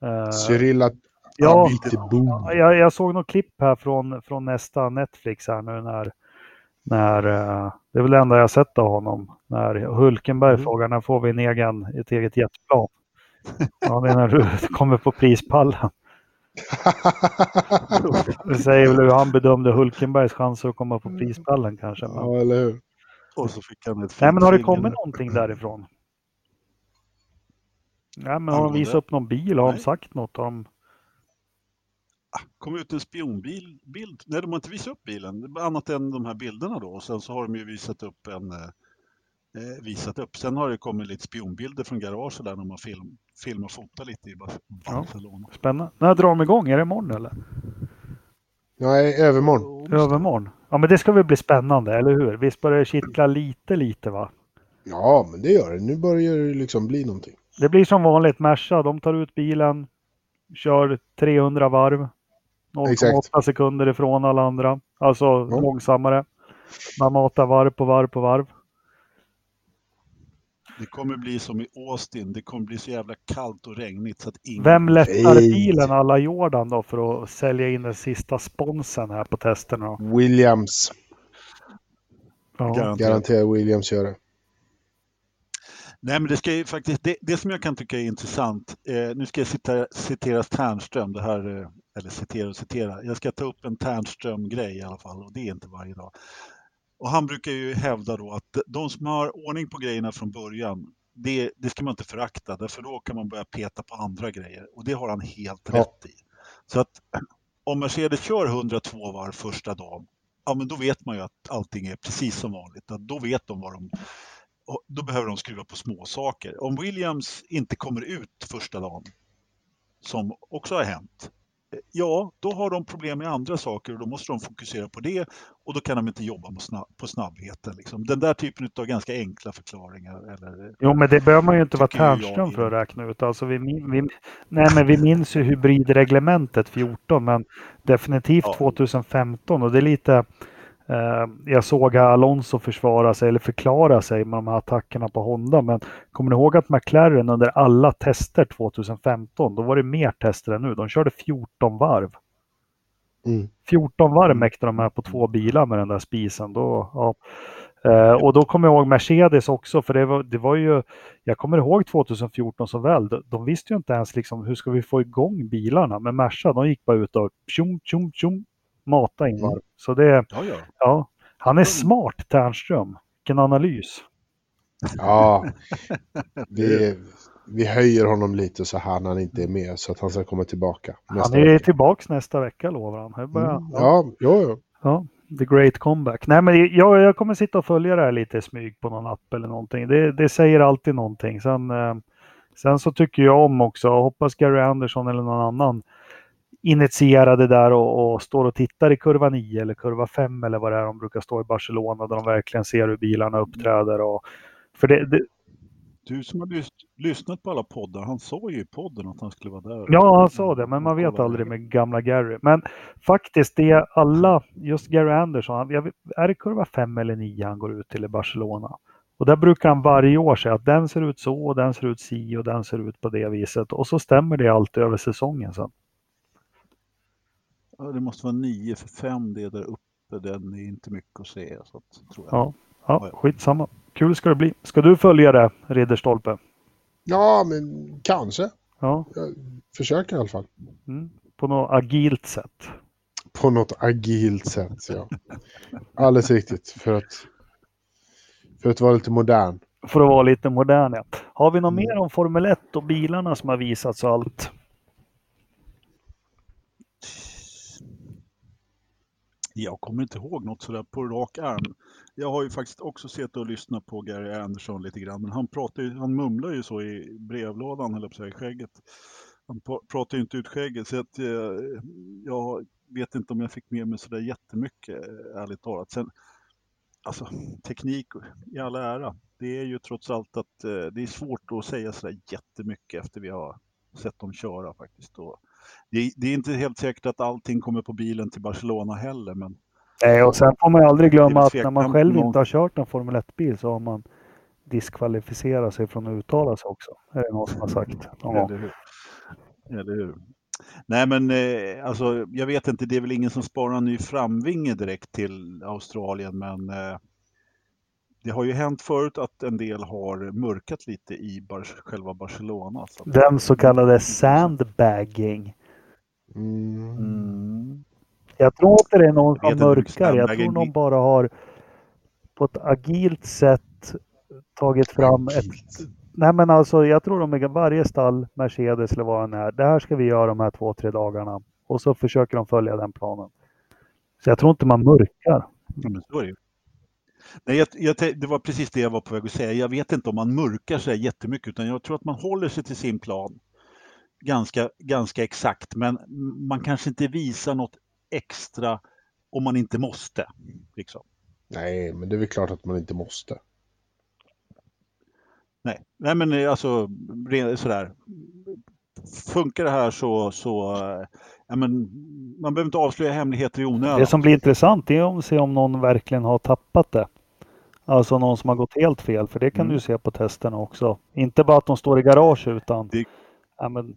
Eh, Cyrilla ja, Boom. jag, jag såg något klipp här från, från nästa Netflix här nu när, när eh, det är väl det enda jag sett av honom. När Hulkenberg Mm. frågar när får vi en egen, ett eget jetplan? Ja, det är när du kommer på prispallen. Det säger väl hur han bedömde Hulkenbergs chanser att komma på prispallen kanske. Men... ja, eller hur? Och så fick han ett Nej, men har det kommit någonting därifrån? Nej, men har de visat upp någon bil? Har de sagt något om? Ah, kom ut en spionbil. Bild. Nej, de har inte visat upp bilen, annat än de här bilderna då. Och sen så har de ju visat upp en eh, visat upp. Sen har det kommit lite spionbilder från garaget där när man film, filmar och fotar lite i Bar- Barcelona. Spännande. När drar de igång? Är det imorgon eller? Nej, övermorgon. Övermorgon? Ja, men det ska väl bli spännande, eller hur? Visst börjar det kittla lite, lite va? Ja, men det gör det. Nu börjar det liksom bli någonting. Det blir som vanligt, Merca, de tar ut bilen, kör 300 varv. 0,8 Exakt. sekunder ifrån alla andra. Alltså Ja. långsammare. Man matar varv på varv på varv. Det kommer bli som i Austin. Det kommer bli så jävla kallt och regnigt så att ingen... Vem lättar bilen alla Jordan då för att sälja in den sista sponsen här på testerna? Williams. Ja. Garanterat. Garanterar Williams gör det. Nej, men det ska ju faktiskt, det, det som jag kan tycka är intressant, eh, nu ska jag citera, citera Ternström, det här, eh, eller citera och citera, jag ska ta upp en Ternström-grej i alla fall och det är inte varje dag. Och han brukar ju hävda då att de som har ordning på grejerna från början, det, det ska man inte förakta, därför då kan man börja peta på andra grejer och det har han helt Ja. rätt i. Så att om Mercedes kör 102 varv första dagen, ja men då vet man ju att allting är precis som vanligt. Att då vet de vad de då behöver de skruva på små saker. Om Williams inte kommer ut första dagen, som också har hänt, ja, då har de problem med andra saker och då måste de fokusera på det och då kan de inte jobba på, snabb, på snabbheten. Liksom. Den där typen av ganska enkla förklaringar. Eller, Jo, men det behöver man ju inte vara Ternström för att räkna ut. Alltså, vi, vi, nej, men vi minns ju hybridreglementet 14, men definitivt Ja. 2015 och det är lite jag såg Alonso försvara sig eller förklara sig med de här attackerna på Honda. Men kommer ni ihåg att McLaren under alla tester 2015, då var det mer tester än nu. De körde 14 varv. Mm. 14 varv mäktade de med på två bilar med den där spisen. Då, ja. Eh, och då kommer jag ihåg Mercedes också, för det var, det var ju, jag kommer ihåg 2014 så väl, de, visste ju inte ens liksom, hur ska vi få igång bilarna. Men Merca, de gick bara ut och tjum, tjum, tjum, mata in varv. Så det, ja, ja. ja, han är smart Ternström. Vilken analys. Ja, vi, vi höjer honom lite så han han inte är med så att han ska komma tillbaka. Han är vecka. tillbaks nästa vecka lovar han. Mm. Ja, jo, jo. Ja, the great comeback. Nej, men jag, jag kommer sitta och följa det här lite i smyg på någon app eller någonting. Det, det säger alltid någonting. Sen, eh, sen så tycker jag om också, hoppas Gary Anderson eller någon annan initierade där och, och står och tittar i kurva 9 eller kurva 5 eller vad det är de brukar stå i Barcelona där de verkligen ser hur bilarna uppträder. Och, för det, det, Du som har lys lyssnat på alla poddar, han sa ju i podden att han skulle vara där. Ja, han sa det, men man vet aldrig med gamla Gary. Men faktiskt, det alla, just Gary Anderson, är det kurva 5 eller 9 han går ut till i Barcelona? Och där brukar han varje år säga att den ser ut så, och den ser ut si och den ser ut på det viset. Och så stämmer det alltid över säsongen sen. Ja, det måste vara 9 för 5 det där uppe, den är inte mycket att säga. Så att, tror jag. Ja, ja skitsamma. Kul ska det bli. Ska du följa det, Ridderstolpe? Ja, men kanske. Ja, Jag försöker i alla fall. mm. på något agilt sätt. På något agilt sätt, ja. Alldeles riktigt. För att, för att vara lite modern. För att vara lite modern, ja. Har vi något Mm. mer om Formel 1 och bilarna som har visats och allt? Jag kommer inte ihåg något sådär på rak arm. Jag har ju faktiskt också sett och lyssnat på Gary Anderson lite grann, men han, pratar ju, han mumlar ju så i brevlådan, eller på att säga, i skägget. Han pratar ju inte ut skägget, så att, eh, jag vet inte om jag fick med mig sådär jättemycket, ärligt talat. Sen, alltså, teknik i all ära, det är ju trots allt att eh, det är svårt att säga sådär jättemycket efter vi har sett dem köra faktiskt. Och det, är- det är inte helt säkert att allting kommer på bilen till Barcelona heller, men Nej, och sen får man ju aldrig glömma att när man själv någon- inte har kört en Formel 1-bil så har man diskvalificerat sig från att uttala sig också. Det är det någon som har sagt gång. Eller hur? Eller hur? Nej men eh, alltså jag vet inte, det är väl ingen som sparar en ny framvinge direkt till Australien men eh, det har ju hänt förut att en del har mörkat lite i bar själva Barcelona. Så att, Den så kallade sandbagging. Mm. mm, Jag tror inte det är någon som mörkar. Jag tror de vi- bara har på ett agilt sätt tagit fram ett... Nej men alltså jag tror de är varje stall, Mercedes eller vad det är. Det här ska vi göra de här två, tre dagarna. Och så försöker de följa den planen. Så jag tror inte man mörkar. ja, men så är det ju. Nej, jag, jag, det var precis det jag var på väg att säga. Jag vet inte om man mörkar sig jättemycket utan jag tror att man håller sig till sin plan ganska, ganska exakt men man kanske inte visar något extra om man inte måste. Liksom. Nej, men det är väl klart att man inte måste. Nej. Nej, men eh, alltså sådär. Funkar det här så, så eh, ja, men, man behöver inte avslöja hemligheter i onödan. Det som blir intressant är att se om någon verkligen har tappat det. Alltså någon som har gått helt fel, för det kan Mm. du se på testerna också. Inte bara att de står i garage utan... Det- Ja, men,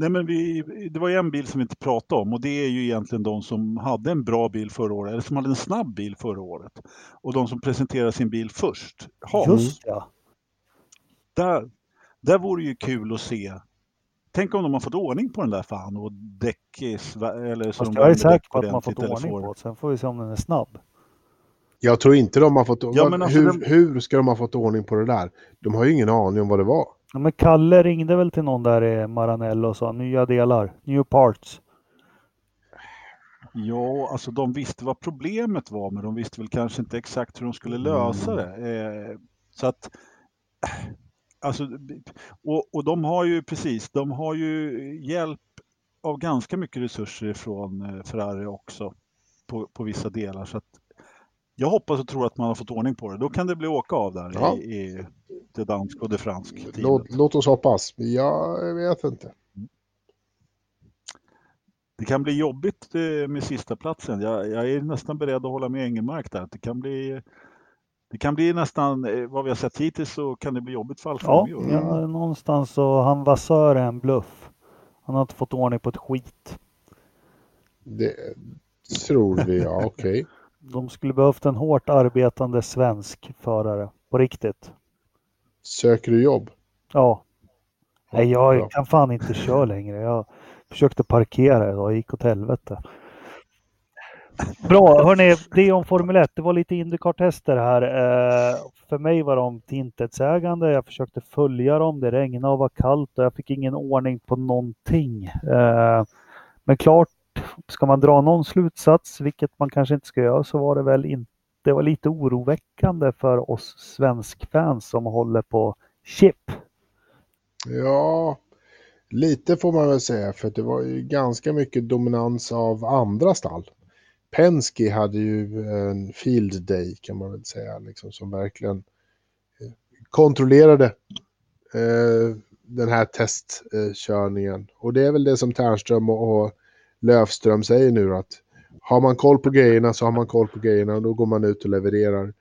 Nej, men vi, det var ju en bil som vi inte pratade om och det är ju egentligen de som hade en bra bil förra året, eller som hade en snabb bil förra året. Och de som presenterade sin bil först. Haas. just ja. Där, där vore ju kul att se. Tänk om de har fått ordning på den där fan och däck eller så Fast de jag är säker på att man fått ordning på det. Sen får vi se om den är snabb. Jag tror inte de har fått... Ja, men alltså hur, den- hur ska de ha fått ordning på det där? De har ju ingen aning om vad det var. Ja, men Kalle ringde väl till någon där i Maranello och sa nya delar, new parts. Ja, alltså de visste vad problemet var, men de visste väl kanske inte exakt hur de skulle lösa det. Eh, så att, alltså, och, och de har ju precis, de har ju hjälp av ganska mycket resurser från eh, Ferrari också på, på vissa delar. Så att, jag hoppas och tror att man har fått ordning på det. Då kan det bli åka av där Ja. i, i det danska och det franska teamet. Låt, låt oss hoppas. Jag vet inte. Det kan bli jobbigt eh, med sista platsen. Jag, jag är nästan beredd att hålla med Engelmark där. Det kan bli, det kan bli nästan, eh, vad vi har sett hittills så kan det bli jobbigt för Alfa Ja, ja, någonstans så han Vassör är en bluff. Han har inte fått ordning på ett skit. Det tror vi, ja. Okej. De skulle behövt en hårt arbetande svensk förare. På riktigt. Söker du jobb? Ja. Nej, jag kan fan inte köra längre. Jag försökte parkera idag gick åt helvete. Bra, hörni, det om Formel 1. Det var lite Indycar-tester här. Eh, för mig var de till intetsägande. Jag försökte följa dem. Det regnade och var kallt och jag fick ingen ordning på någonting. Eh, men klart, ska man dra någon slutsats, vilket man kanske inte ska göra, så var det väl inte det var lite oroväckande för oss svenskfans som håller på chip. Ja, lite får man väl säga. För det var ju ganska mycket dominans av andra stall. Penske hade ju en field day kan man väl säga. Liksom, som verkligen eh, kontrollerade eh, den här testkörningen. Och det är väl det som Ternström och, och Löfström säger nu att har man koll på grejerna så har man koll på grejerna och då går man ut och levererar.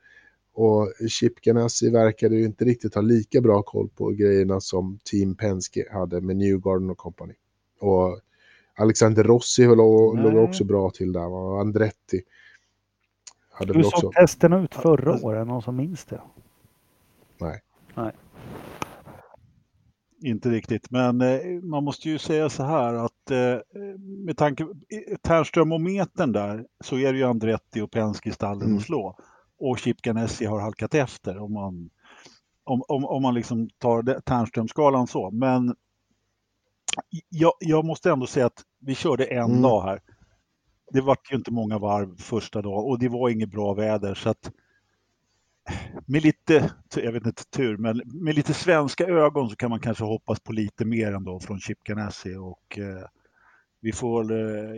Och Chip Ganassi verkade ju inte riktigt ha lika bra koll på grejerna som Team Penske hade med Newgarden och company. Och Alexander Rossi låg, Nej. låg också bra till där. Och Andretti hade Hur också... såg testerna ut förra året? Någon som minns det? Nej. Nej. Inte riktigt, men eh, man måste ju säga så här att eh, med tanke på Ternström-metern där så är det ju Andretti och Penske i stallen Mm. att slå. Och Chip Ganassi har halkat efter om man, om, om, om man liksom tar Ternström-skalan så. Men jag, jag måste ändå säga att vi körde en Mm. dag här. Det var ju inte många varv första dagen och det var inget bra väder så att med lite, jag vet inte tur, men med lite svenska ögon så kan man kanske hoppas på lite mer ändå från Chip Ganassi och eh, vi får, eh,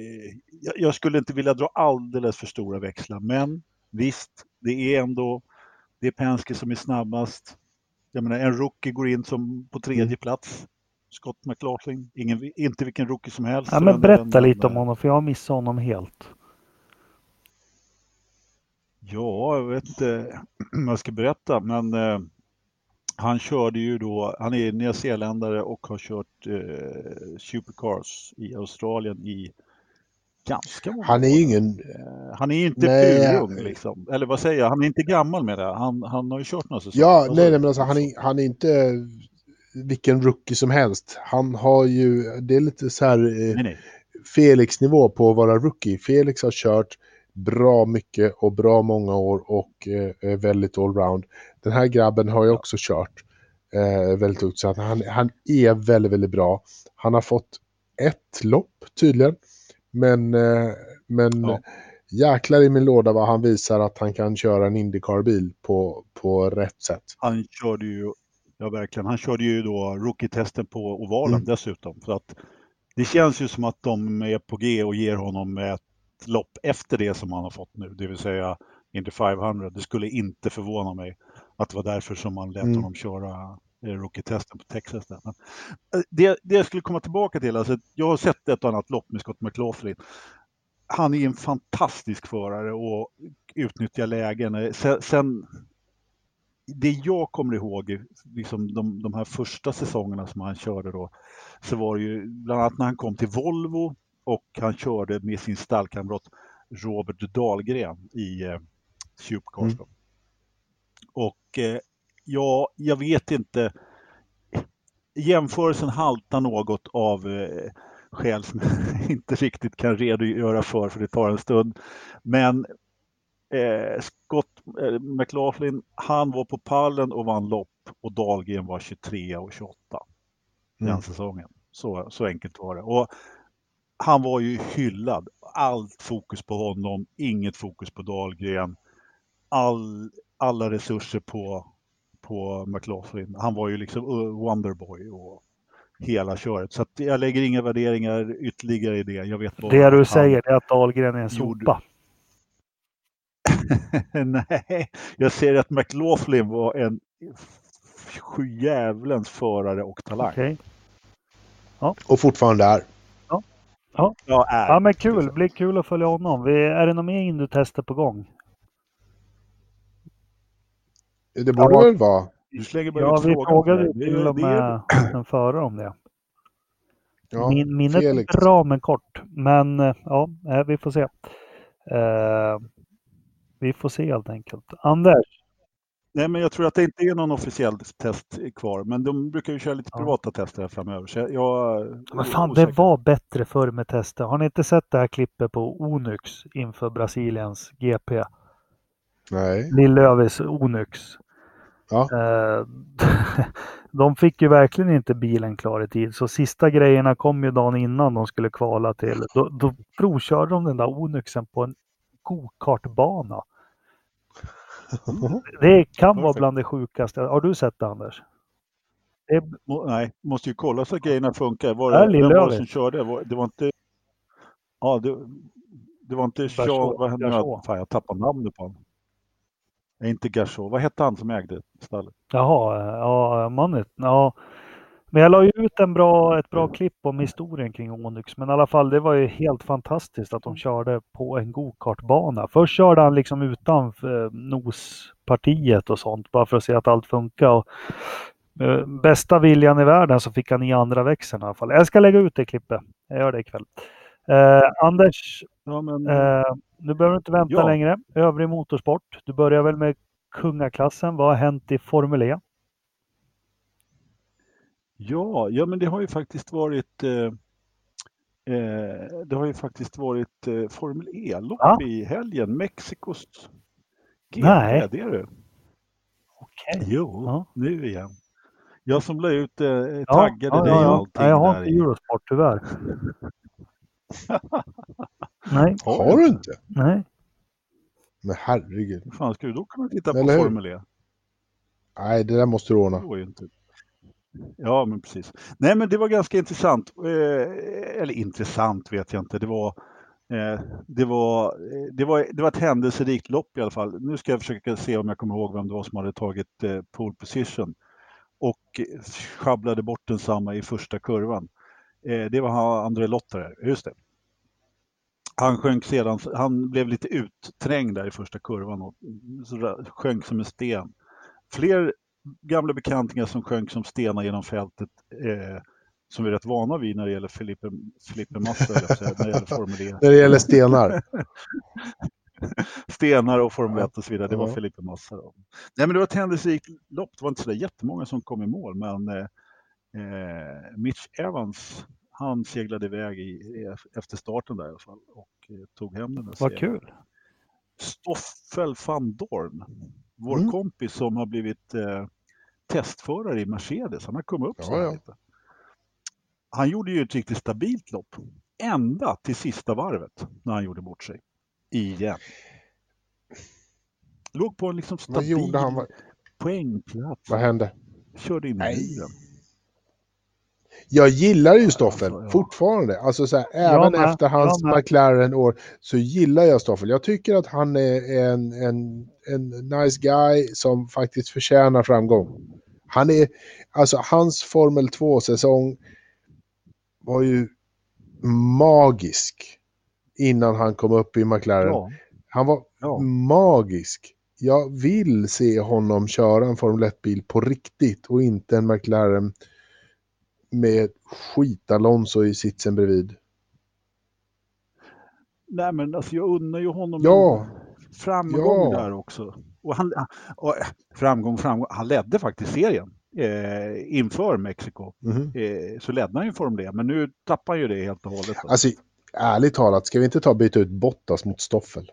jag, skulle inte vilja dra alldeles för stora växlar, men visst, det är ändå, det är Penske som är snabbast. Jag menar, en rookie går in som på tredje Mm. plats. Scott McLaughlin, ingen, inte vilken rookie som helst. Ja, men berätta lite om honom för jag missat honom helt. Ja, jag vet inte vad jag ska berätta, men eh, han körde ju då, han är nyzeeländare och har kört eh, supercars i Australien i ganska många Han är ju ingen... Eh, Han är ju inte Nej, urung liksom. Eller vad säger jag? Han är inte gammal med det. Han, han har ju kört några säsonger. Ja, nej, nej, men alltså han är, han är inte vilken rookie som helst. Han har ju, det är lite så här eh. Felix-nivå på att vara rookie. Felix har kört bra mycket och bra många år och eh, väldigt allround. Den här grabben har ju också kört eh, väldigt ut, så han, han är väldigt, väldigt bra. Han har fått ett lopp tydligen, men, eh, men Ja. jäklar i min låda vad han visar att han kan köra en Indycar-bil på, på rätt sätt. Han körde ju, ja verkligen, han körde ju då rookie-testen på ovalen Mm. dessutom. Så att det känns ju som att de är på G och ger honom ett lopp efter det som han har fått nu, det vill säga Indy 500. Det skulle inte förvåna mig att det var därför som man lät Mm. honom köra eh, rookie-testen på Texas. Där. Men, eh, det, det jag skulle komma tillbaka till, alltså, jag har sett ett och annat lopp med Scott McLaughlin. Han är en fantastisk förare och utnyttja lägen. Sen, sen, det jag kommer ihåg, liksom de, de här första säsongerna som han körde då, så var det ju bland annat när han kom till Volvo och han körde med sin stallkamrat Robert Dahlgren i eh, Supercars. Mm. Och eh, ja, jag vet inte. Jämförelsen haltar något av eh, skäl som jag inte riktigt kan redogöra för, för det tar en stund. Men eh, Scott eh, McLaughlin, han var på pallen och vann lopp och Dahlgren var 23 och 28 mm. den säsongen. Så, så enkelt var det. Och han var ju hyllad. Allt fokus på honom, inget fokus på Dahlgren. All, alla resurser på, på McLaughlin. Han var ju liksom Wonderboy och hela köret. Så jag lägger inga värderingar ytterligare i det. Jag vet det du säger är att Dahlgren är en sopa. Nej, jag säger att McLaughlin var en sjujävlens förare och talang. Okay. Ja. Och fortfarande är. Ja, ja. ja, är. ja men kul. Det blir kul att följa honom. är det några mer Indu-tester på gång? Det borde ja. väl vara. Du slänger bara ja, ut vi frågade till och med en förare om det. Ja, Min, minnet Felix. är bra men kort. Men eh, ja, eh, vi får se. Uh, vi får se helt enkelt. Anders? Nej, men jag tror att det inte är någon officiell test kvar, men de brukar ju köra lite privata ja. tester här framöver. Så jag, men fan, det var bättre förr med tester. Har ni inte sett det här klippet på Onyx inför Brasiliens GP? Nej. Lillövis Onyx. Ja. Eh, de fick ju verkligen inte bilen klar i tid, så sista grejerna kom ju dagen innan de skulle kvala till. Då, då provkörde de den där Onyxen på en gokartbana. Det kan vara bland det sjukaste. Har du sett det Anders? Det... Nej, måste ju kolla så att grejerna funkar. Var det, vem var det som körde? Det var inte... Ja, det, det var inte Sean... Vad hände? Fan, jag tappade namnet på honom. Inte Gachot. Vad hette han som ägde stallet? Jaha, ja, mannen. Ja. Men jag la ut en bra, ett bra klipp om historien kring Onyx. Men i alla fall, det var ju helt fantastiskt att de körde på en gokartbana. Först körde han liksom utanför eh, nospartiet och sånt, bara för att se att allt funkar. Och, eh, bästa viljan i världen så fick han i andra växeln i alla fall. Jag ska lägga ut det klippet. Jag gör det ikväll. Eh, Anders, ja, men... eh, nu behöver du inte vänta ja. längre. Övrig motorsport. Du börjar väl med kungaklassen. Vad har hänt i Formel E? Ja, ja men det har ju faktiskt varit eh, eh det har ju faktiskt varit eh, Formel E-lopp ja. i helgen. Mexikos GP, Nej. det är det. Okej. Jo, ja. nu igen. Jag som la ut eh, taggade ja, dig och allting. Ja, jag har inte Eurosport tyvärr. Nej. Har du inte? Nej. Men herregud. Hur fan ska du då kunna titta Eller på Formel E? Nej, det där måste du ordna. Ja, men precis. Nej, men det var ganska intressant. Eh, eller intressant vet jag inte. Det var, eh, det, var, eh, det, var, det var ett händelserikt lopp i alla fall. Nu ska jag försöka se om jag kommer ihåg vem det var som hade tagit eh, pole position och sjabblade bort densamma i första kurvan. Eh, det var André Lotter, just det. Han sjönk sedan, han blev lite utträngd där i första kurvan och sjönk som en sten. Fler gamla bekantingar som sjönk som stenar genom fältet eh, som vi är rätt vana vid när det gäller Filippe, Filippe Massa, när det gäller Formel E. När det gäller stenar. stenar och Formel 1 och så vidare. Det var ja. Filippe Massa. Då. Nej, men det var ett händelserikt lopp. Det var inte så jättemånga som kom i mål, men eh, eh, Mitch Evans han seglade iväg i, efter starten där i alla fall och eh, tog hem den där Vad kul! Stoffel van Dorn, vår mm. kompis som har blivit eh, testförare i Mercedes, han har kommit upp ja, så ja. lite. Han gjorde ju ett riktigt stabilt lopp, ända till sista varvet när han gjorde bort sig. Igen. Låg på en liksom stabil han? poängplats. Vad hände? Körde in i bilen. Jag gillar ju Stoffel ja, ja. fortfarande. Alltså så här, även med, efter hans McLaren-år så gillar jag Stoffel. Jag tycker att han är en, en, en nice guy som faktiskt förtjänar framgång. Han är, alltså hans Formel 2-säsong var ju magisk innan han kom upp i McLaren. Ja. Han var Ja. magisk. Jag vill se honom köra en Formel 1-bil på riktigt och inte en McLaren med skit-Alonso i sitsen bredvid. Nej, men alltså jag unnar ju honom Ja. framgång Ja. där också. Och han, och, äh, framgång, framgång. Han ledde faktiskt serien eh, inför Mexiko. Mhm. Eh, så ledde han ju Formel E, men nu tappar han ju det helt och hållet. då. Alltså, ärligt talat, ska vi inte ta och byta ut Bottas mot Stoffel?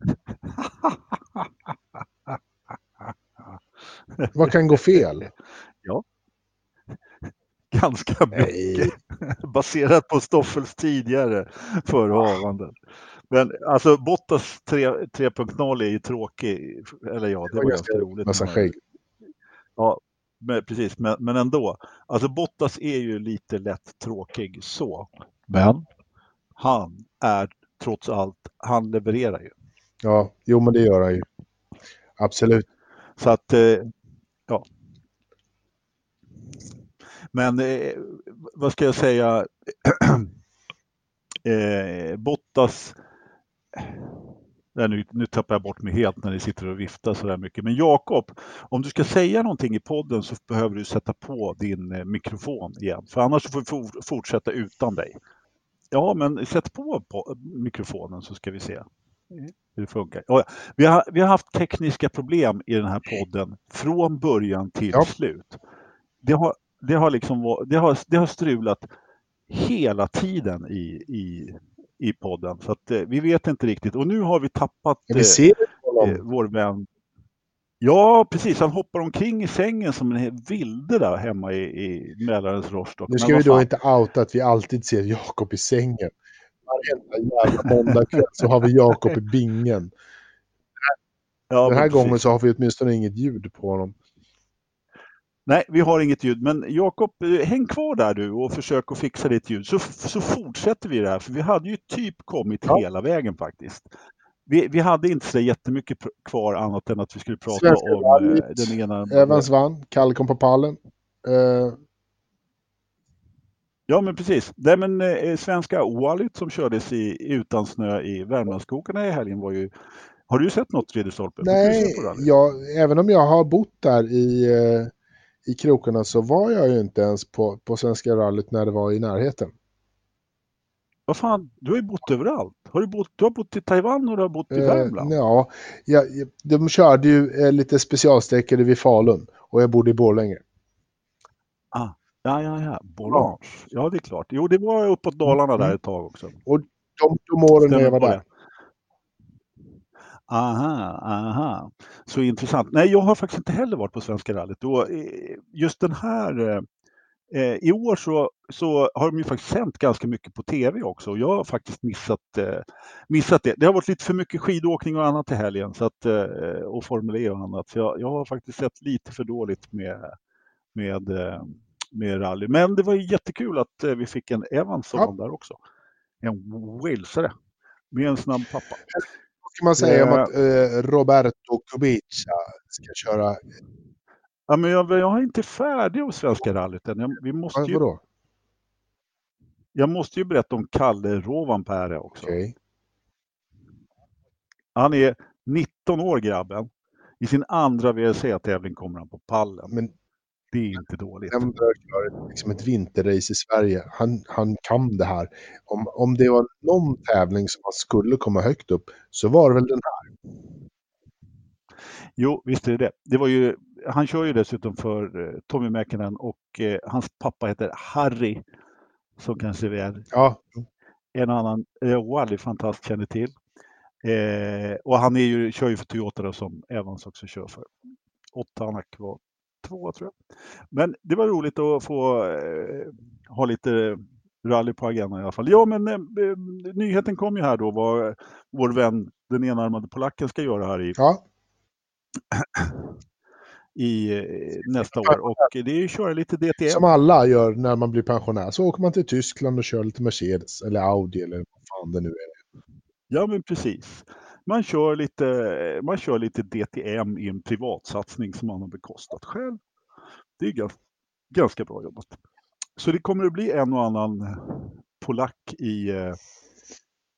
Vad kan gå fel? Ganska mycket. Baserat på Stoffels tidigare förehavanden. Men alltså Bottas 3 3.0 är ju tråkig, eller ja, det var ganska roligt. Massa skägg. Ja, men, precis, men, men ändå. Alltså Bottas är ju lite lätt tråkig så. Men han är trots allt, han levererar ju. Ja, jo men det gör han ju. Absolut. Så att, eh, ja. Men eh, vad ska jag säga? eh, Bottas. Nej, nu, nu tappar jag bort mig helt när ni sitter och viftar så där mycket. Men Jakob, om du ska säga någonting i podden så behöver du sätta på din eh, mikrofon igen. För annars får vi for, fortsätta utan dig. Ja, men sätt på, på mikrofonen så ska vi se hur det funkar. Ja, vi, har, vi har haft tekniska problem i den här podden från början till Ja. slut. Det har, det, har liksom, det, har, det har strulat hela tiden i, i, i podden. Så att, eh, vi vet inte riktigt. Och nu har vi tappat vi ser eh, vår vän. Ja, precis. Han hoppar omkring i sängen som en vilde där hemma i, i Mälarens Rostock. Nu ska vi då fan. inte outa att vi alltid ser Jakob i sängen. Varenda jävla måndagkväll så har vi Jakob i bingen. Ja, Den här gången så har vi åtminstone inget ljud på honom. Nej, vi har inget ljud. Men Jakob, eh, häng kvar där du och försök att fixa ditt ljud. Så, så fortsätter vi det här. För vi hade ju typ kommit Ja. hela vägen faktiskt. Vi, vi hade inte så jättemycket kvar annat än att vi skulle prata Svenska om rallyt. eh, den ena... Evans vann, Kalle kom på pallen. Eh, Ja, men precis. Nej, men eh, svenska Wallet som kördes i, utan snö i Värmlandsskogarna i helgen var ju... Har du sett något Ridderstolpe? Nej, jag, även om jag har bott där i, eh, i krokarna så var jag ju inte ens på, på Svenska rallyt när det var i närheten. Vad fan, du har ju bott överallt. Har du, bott, du har bott i Taiwan och du har bott i Eh, Värmland. ja, jag, de körde ju eh, lite specialsträckor vid Falun och jag bodde i Borlänge. Ja, ja, ja. Bolange. Ja, det är klart. Jo, det var uppåt Dalarna där Mm. ett tag också. De, de åren när jag var där. Aha, aha. Så intressant. Nej, jag har faktiskt inte heller varit på Svenska rallyt. Och, eh, just den här... eh, Eh, I år så, så har de ju faktiskt sänt ganska mycket på tv också och jag har faktiskt missat, eh, missat det. Det har varit lite för mycket skidåkning och annat i helgen så att, eh, och Formel E och annat. Så jag, jag har faktiskt sett lite för dåligt med, med, med rally. Men det var ju jättekul att vi fick en Evansson Ja. där också. En walesare med en snabb pappa. Ska man säga om Eh. att eh, Roberto Kubica ska köra? Ja, men jag, jag är inte färdig av Svenska rallyt än. Jag, vi måste ju, vadå? jag måste ju berätta om Kalle Rovanperä också. Okej. Han är 19 år grabben. I sin andra WRC-tävling kommer han på pallen. Men Det är inte dåligt. bör köra liksom ett vinterrace i Sverige. Han, han kan det här. Om, om det var någon tävling som han skulle komma högt upp så var det väl den här. Jo, visst är det det. det var ju, han kör ju dessutom för eh, Tommy Mäkinen och eh, hans pappa heter Harry. Som kanske väl Ja, en annan eh, rallyfantast känner till. Eh, och han är ju, kör ju för Toyota då, som Evans också kör för. Ottanak var tvåa tror jag. Men det var roligt att få eh, ha lite rally på agendan i alla fall. Ja, men eh, nyheten kom ju här då vad vår vän den enarmade polacken ska göra här i, ja. i eh, nästa år. Och det är ju köra lite DTM. Som alla gör när man blir pensionär så åker man till Tyskland och kör lite Mercedes eller Audi eller vad fan det nu är. Ja, men precis. Man kör lite, man kör lite DTM i en privatsatsning som man har bekostat själv. Det är ganska, ganska bra jobbat. Så det kommer att bli en och annan polack i, eh,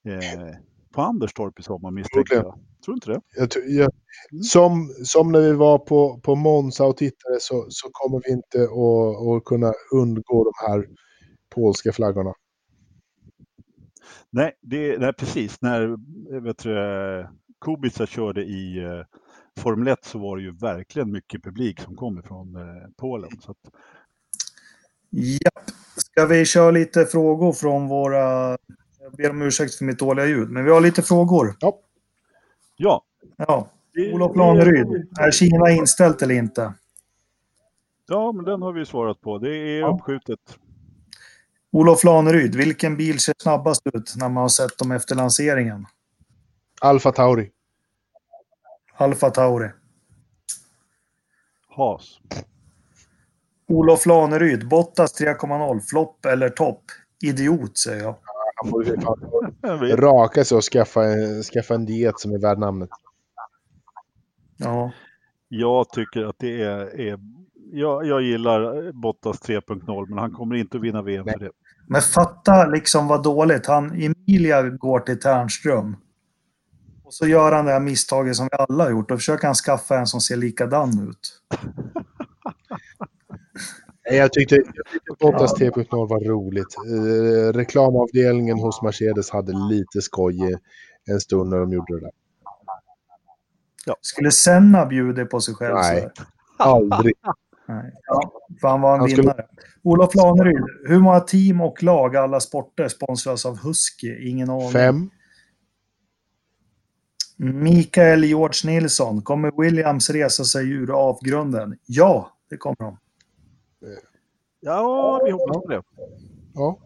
eh, på Anderstorp i sommar misstänker jag. Tror du inte det? Jag, jag, som, som när vi var på, på Monza och tittade så, så kommer vi inte att, att kunna undgå de här polska flaggorna. Nej, det, nej precis. När vet du, Kubica körde i eh, Formel 1 så var det ju verkligen mycket publik som kom från eh, Polen. Så att... Japp. Ska vi köra lite frågor från våra... Jag ber om ursäkt för mitt dåliga ljud, men vi har lite frågor. Ja. Ja. Ja. Olof Laneryd, är Kina inställt eller inte? Ja, men den har vi svarat på. Det är Ja. uppskjutet. Olof Laneryd, vilken bil ser snabbast ut när man har sett dem efter lanseringen? Alfa Tauri. Alfa Tauri. Has. Olof Laneryd, Bottas 3,0, flopp eller topp? Idiot, säger jag. Han borde raka sig och skaffa, en- skaffa en diet som är värd namnet. Ja. Jag tycker att det är... är jag, jag gillar Bottas 3.0, men han kommer inte att vinna VM för det. Men fatta liksom vad dåligt. Han, Emilia går till Ternström. Och så gör han det här misstaget som vi alla har gjort. Då försöker han skaffa en som ser likadan ut. Nej, Jag tyckte, jag tyckte Bottas 3.0 var roligt. Eh, reklamavdelningen hos Mercedes hade lite skoj en stund när de gjorde det där. Skulle Senna bjuda på sig själv? Nej. Så? Aldrig. Nej. Ja, för han var en Han skulle- vinnare. Olof Laneryd, hur många team och lag alla sporter sponsras av Husky? Ingen aning. Fem. Mikael George Nilsson, kommer Williams resa sig ur avgrunden? Ja, det kommer de. Ja, vi hoppas på det. Ja.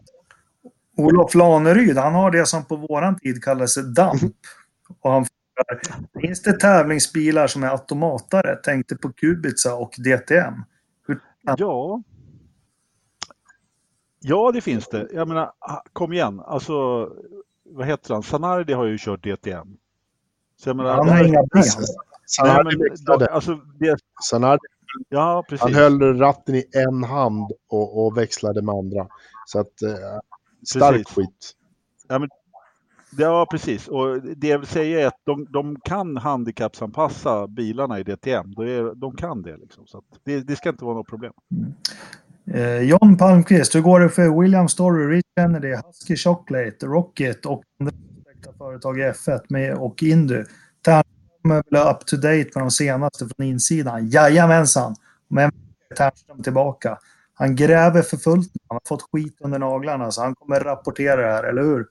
Olof Laneryd, han har det som på våran tid kallades damp. Och han frågar, finns det tävlingsbilar som är automatare? Tänkte på Kubica och DTM. Ja. Ja, det finns det. Jag menar, ah, kom igen. Alltså, vad heter han? Sanardi har ju kört DTM. Så jag menar, Han har inga ben. Sanardi men, växlade. alltså, det, Sanardi, ja, han höll ratten i en hand och, och växlade med andra. Så att, eh, stark Precis. skit. Ja, Ja precis. Och det jag vill säga är att de, de kan handikappsanpassa bilarna i DTM. Är, de kan det. Liksom. Så att det, det ska inte vara något problem. Mm. Eh, John Palmqvist, hur går det för William Story, Rich Kennedy, Husky Chocolate, Rocket och andra företag i F1 med, och Indy? Ternström är väl up to date med de senaste från insidan? Jajamensan! Men Ternström tillbaka. Han gräver för fullt. Han har fått skit under naglarna så han kommer rapportera det här, eller hur?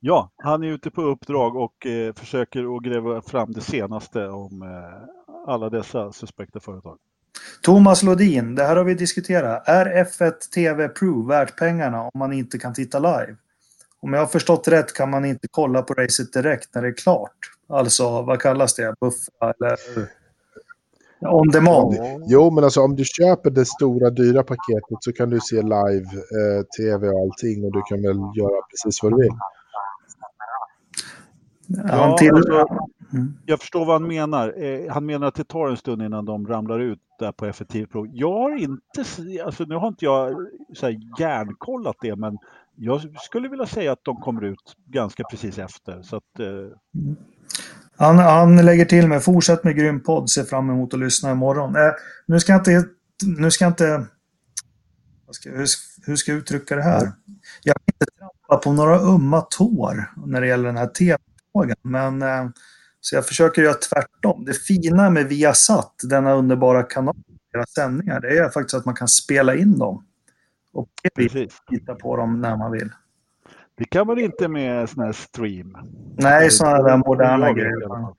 Ja, han är ute på uppdrag och eh, försöker att gräva fram det senaste om eh, alla dessa suspekta företag. Thomas Lodin, det här har vi diskuterat. Är F1 TV Pro värt pengarna om man inte kan titta live? Om jag har förstått rätt kan man inte kolla på racet direkt när det är klart. Alltså, vad kallas det? Buffa eller on demand? Jo, men alltså om du köper det stora dyra paketet så kan du se live, eh, tv och allting och du kan väl göra precis vad du vill. Han till... alltså, Mm. jag förstår vad han menar. Eh, han menar att det tar en stund innan de ramlar ut där på effektiv prov. Jag har inte, alltså nu har inte jag så här järnkollat det, men jag skulle vilja säga att de kommer ut ganska precis efter. Så att, eh, Han, han lägger till med fortsätt med grym podd, ser fram emot att lyssna imorgon. Eh, nu ska jag inte... Nu ska jag inte vad ska, hur, hur ska jag uttrycka det här? Jag vill inte trampa på några ömma tår när det gäller den här tv-frågan. Men eh, så jag försöker göra tvärtom. Det fina med Viasat, denna underbara kanal, deras sändningar, det är faktiskt att man kan spela in dem. Och titta på dem när man vill. Det kan man inte med sån här stream. Nej, sådana där moderna grejer. fall.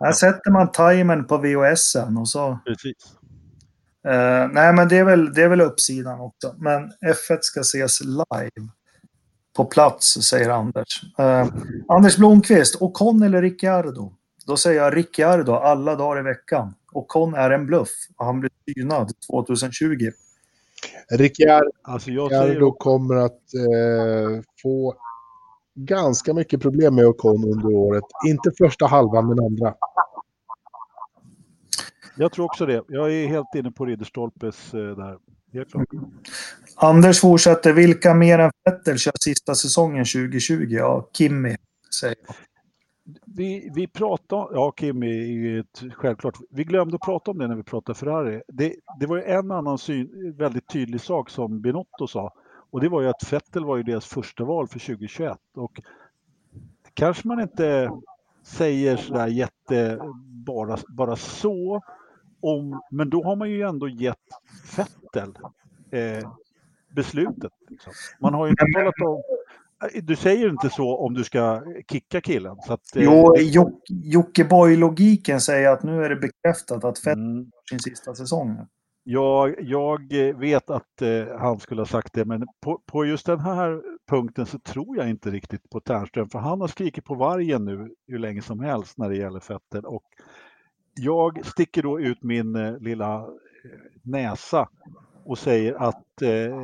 Här sätter man timern på VHSen och så Precis. Eh, nej, men det är, väl, det är väl uppsidan också. Men F1 ska ses live. På plats, säger Anders. Eh, Anders Blomqvist, Ocon eller Ricciardo? Då säger jag Ricciardo alla dagar i veckan. Ocon är en bluff och han blir synad 2020. Ricciardo Alltså jag säger Ricciardo kommer att eh, få ganska mycket problem med Ocon under året. Inte första halvan, men andra. Jag tror också det. Jag är helt inne på Ridderstolpes eh, där. Klart. Anders fortsätter. Vilka mer än Vettel kör sista säsongen 2020? Ja, Kimmy. säger jag. Vi, vi pratade, ja Kim är ju ett, självklart, vi glömde att prata om det när vi pratade Ferrari. Det, det var ju en annan syn, väldigt tydlig sak som Binotto sa och det var ju att Vettel var ju deras första val för 2021 och kanske man inte säger sådär jätte bara, bara så om, men då har man ju ändå gett Vettel eh, beslutet. Liksom. Man har ju inte talat om du säger inte så om du ska kicka killen. Så att, eh, Jo, Jock- Jockiboi-logiken säger att nu är det bekräftat att Fett mm, sin sista säsong. jag, jag eh, vet att eh, han skulle ha sagt det, men på, på just den här punkten så tror jag inte riktigt på Ternström, för han har skrikit på vargen nu hur länge som helst när det gäller Vettel. Och jag sticker då ut min eh, lilla eh, näsa och säger att eh,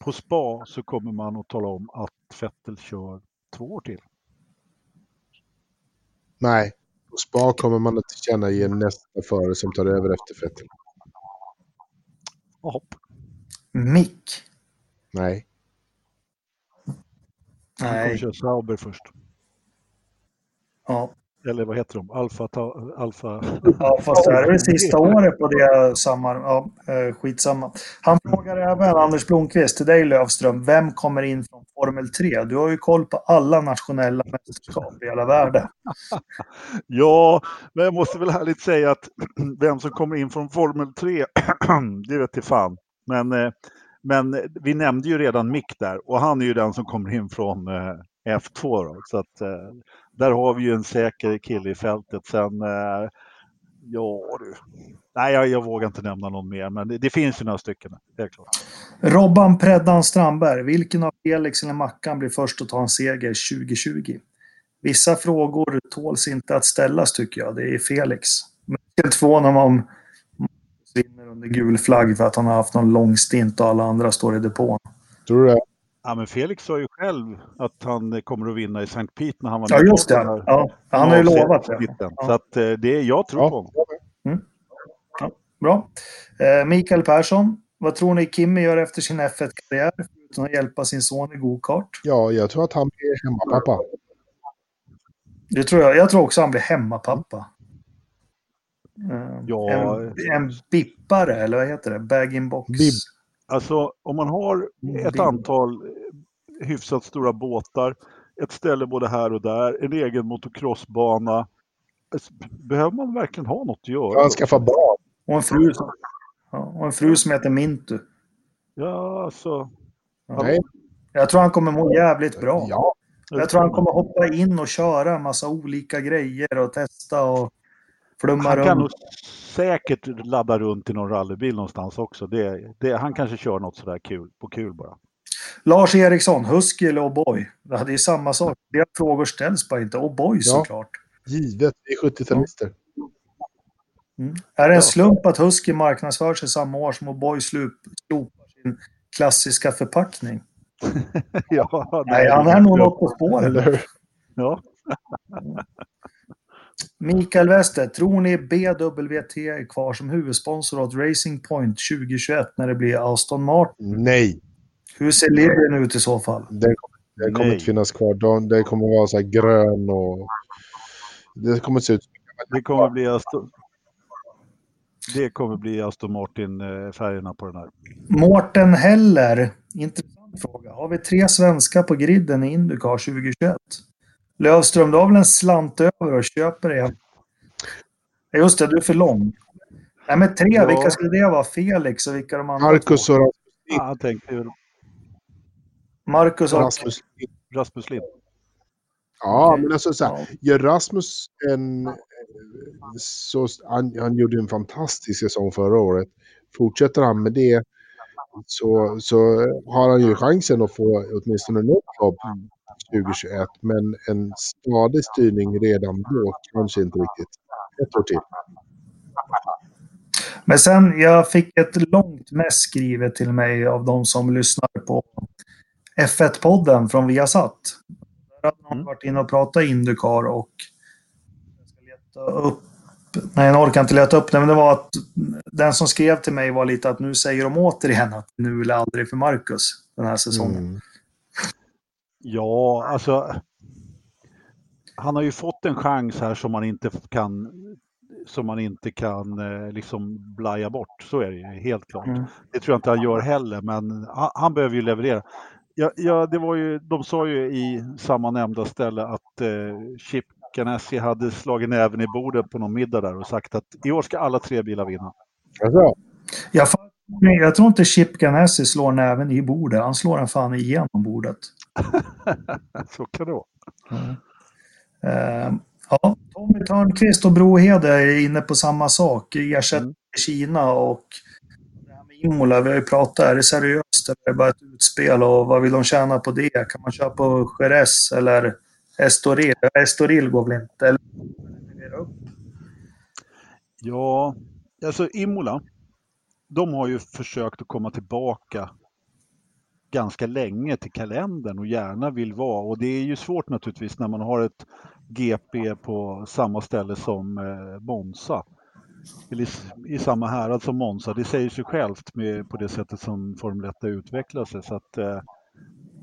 på spa så kommer man att tala om att Vettel kör två år till. Nej, på Spa kommer man att tillkännage nästa förare som tar över efter Vettel. Hopp. Mick. Nej. Han kommer Nej. köra Sauber först. Ja. Eller vad heter de? Alfa... Alfa... det här är det sista året på det samma... Ja, eh, skitsamma. Han frågar även Anders Blomqvist till dig Lövström. Vem kommer in från Formel 3? Du har ju koll på alla nationella mästerskap i hela världen. Ja, men jag måste väl ärligt säga att vem som kommer in från Formel 3, det vet jag fan. Men, eh, men vi nämnde ju redan Mick där och han är ju den som kommer in från eh, F2. Då, så att, där har vi ju en säker kille i fältet. Sen, eh, ja du. Nej, jag, jag vågar inte nämna någon mer, men det, det finns ju några stycken. Helt klart. Robban Preddan Strandberg. Vilken av Felix eller Mackan blir först att ta en seger 2020? Vissa frågor tåls inte att ställas tycker jag. Det är Felix. Men jag är förvånad om vinner under gul flagg för att han har haft någon lång stint och alla andra står i depån. Tror du det? Ja, men Felix sa ju själv att han kommer att vinna i St. Pete när han var Ja, med på just det. Ja, han har ju lovat det. Ja. Så att eh, det, jag tror Ja. på honom. Bra. Eh, Mikael Persson. Vad tror ni Kimmy gör efter sin F1-karriär? Förutom att hjälpa sin son i gokart. Ja, jag tror att han blir hemmapappa. Det tror jag. Jag tror också han blir hemmapappa. Eh, Ja. En, en bippare, eller vad heter det? Bag-in-box. Bib. Alltså om man har ett Bil. antal eh, hyfsat stora båtar, ett ställe både här och där, en egen motocrossbana. Alltså, Behöver man verkligen ha något att göra? Han då? skaffar barn. Och en fru som, ja, och en fru som heter Mintu. Ja, alltså. Ja. Nej. Jag tror han kommer må jävligt bra. Ja, Jag tror han kommer hoppa in och köra en massa olika grejer och testa och flumma Han kan nog runt. säkert ladda runt i någon rallybil någonstans också. Det, det, han kanske kör något sådär kul, på kul bara. Lars Eriksson, Husky eller O'boy? Det är ju samma sak. Det frågor ställs bara inte. O'boy Ja. såklart. givet. Vi är 70-talister. Mm. Är det en slump att Husky marknadsför sig samma år som O'boy slopar sin klassiska förpackning? ja, Nej, han är nog något på spåren. Eller hur? Ja. Mikael Wester, tror ni BWT är kvar som huvudsponsor åt Racing Point 2021 när det blir Aston Martin? Nej, Hur ser Libyen ut i så fall? den, den kommer Nej. inte finnas kvar. De, den kommer vara så här grön och... Det kommer se ut Det kommer bli Aston, det kommer bli Aston Martin-färgerna på den här. Mårten Heller, intressant fråga. Har vi tre svenskar på griden i Indycar 2021? Lövström, du har väl en slant över och köper det? Ja, Just det, du är för lång. Nej, men tre, Ja. vilka skulle det vara? Felix och vilka de andra Marcus två? och Rasmus, Ja, han tänkte ju Marcus och... Rasmus. Rasmus Lind. Ja, Okej. men alltså så här, Ja. gör Rasmus en... Så, han, han gjorde en fantastisk säsong förra året. Fortsätter han med det så, så har han ju chansen att få åtminstone något jobb 2021. Men en stadig styrning redan då kanske inte riktigt. Ett år till. Men sen, jag fick ett långt mess skrivet till mig av de som lyssnar på F1-podden från Viasat. Där hade någon Mm. varit inne och pratat Indycar och jag ska leta upp Nej, jag orkar inte leta upp det, men det var att den som skrev till mig var lite att nu säger de återigen att nu eller aldrig för Marcus den här säsongen. Mm. Ja, alltså. han har ju fått en chans här som man inte kan som man inte kan eh, liksom blaja bort. Så är det ju helt klart. Mm. Det tror jag inte han gör heller, men han, han behöver ju leverera. Ja, ja, det var ju, de sa ju i samma nämnda ställe att eh, Chip Ganassi hade slagit näven i bordet på någon middag där och sagt att i år ska alla tre bilar vinna. Alltså, Jag, jag tror inte Chip Ganassi slår näven i bordet. Han slår den fan igenom bordet. Så kan det vara. Eh, ja, Tommy Törnqvist och Brohede är inne på samma sak. Ersätter Mm. Kina och det här med Imola. Vi har ju pratat. Är det seriöst eller är det bara ett utspel? Och vad vill de tjäna på det? Kan man köpa på Jerez eller Estoril? Estoril går väl inte? Eller? Ja, alltså Imola, de har ju försökt att komma tillbaka ganska länge till kalendern och gärna vill vara. Och det är ju svårt naturligtvis när man har ett GP på samma ställe som eh, Monza. Eller i, i samma härad som Monza. Det säger sig självt med, på det sättet som Formel 1 har utvecklat sig. Så att, eh,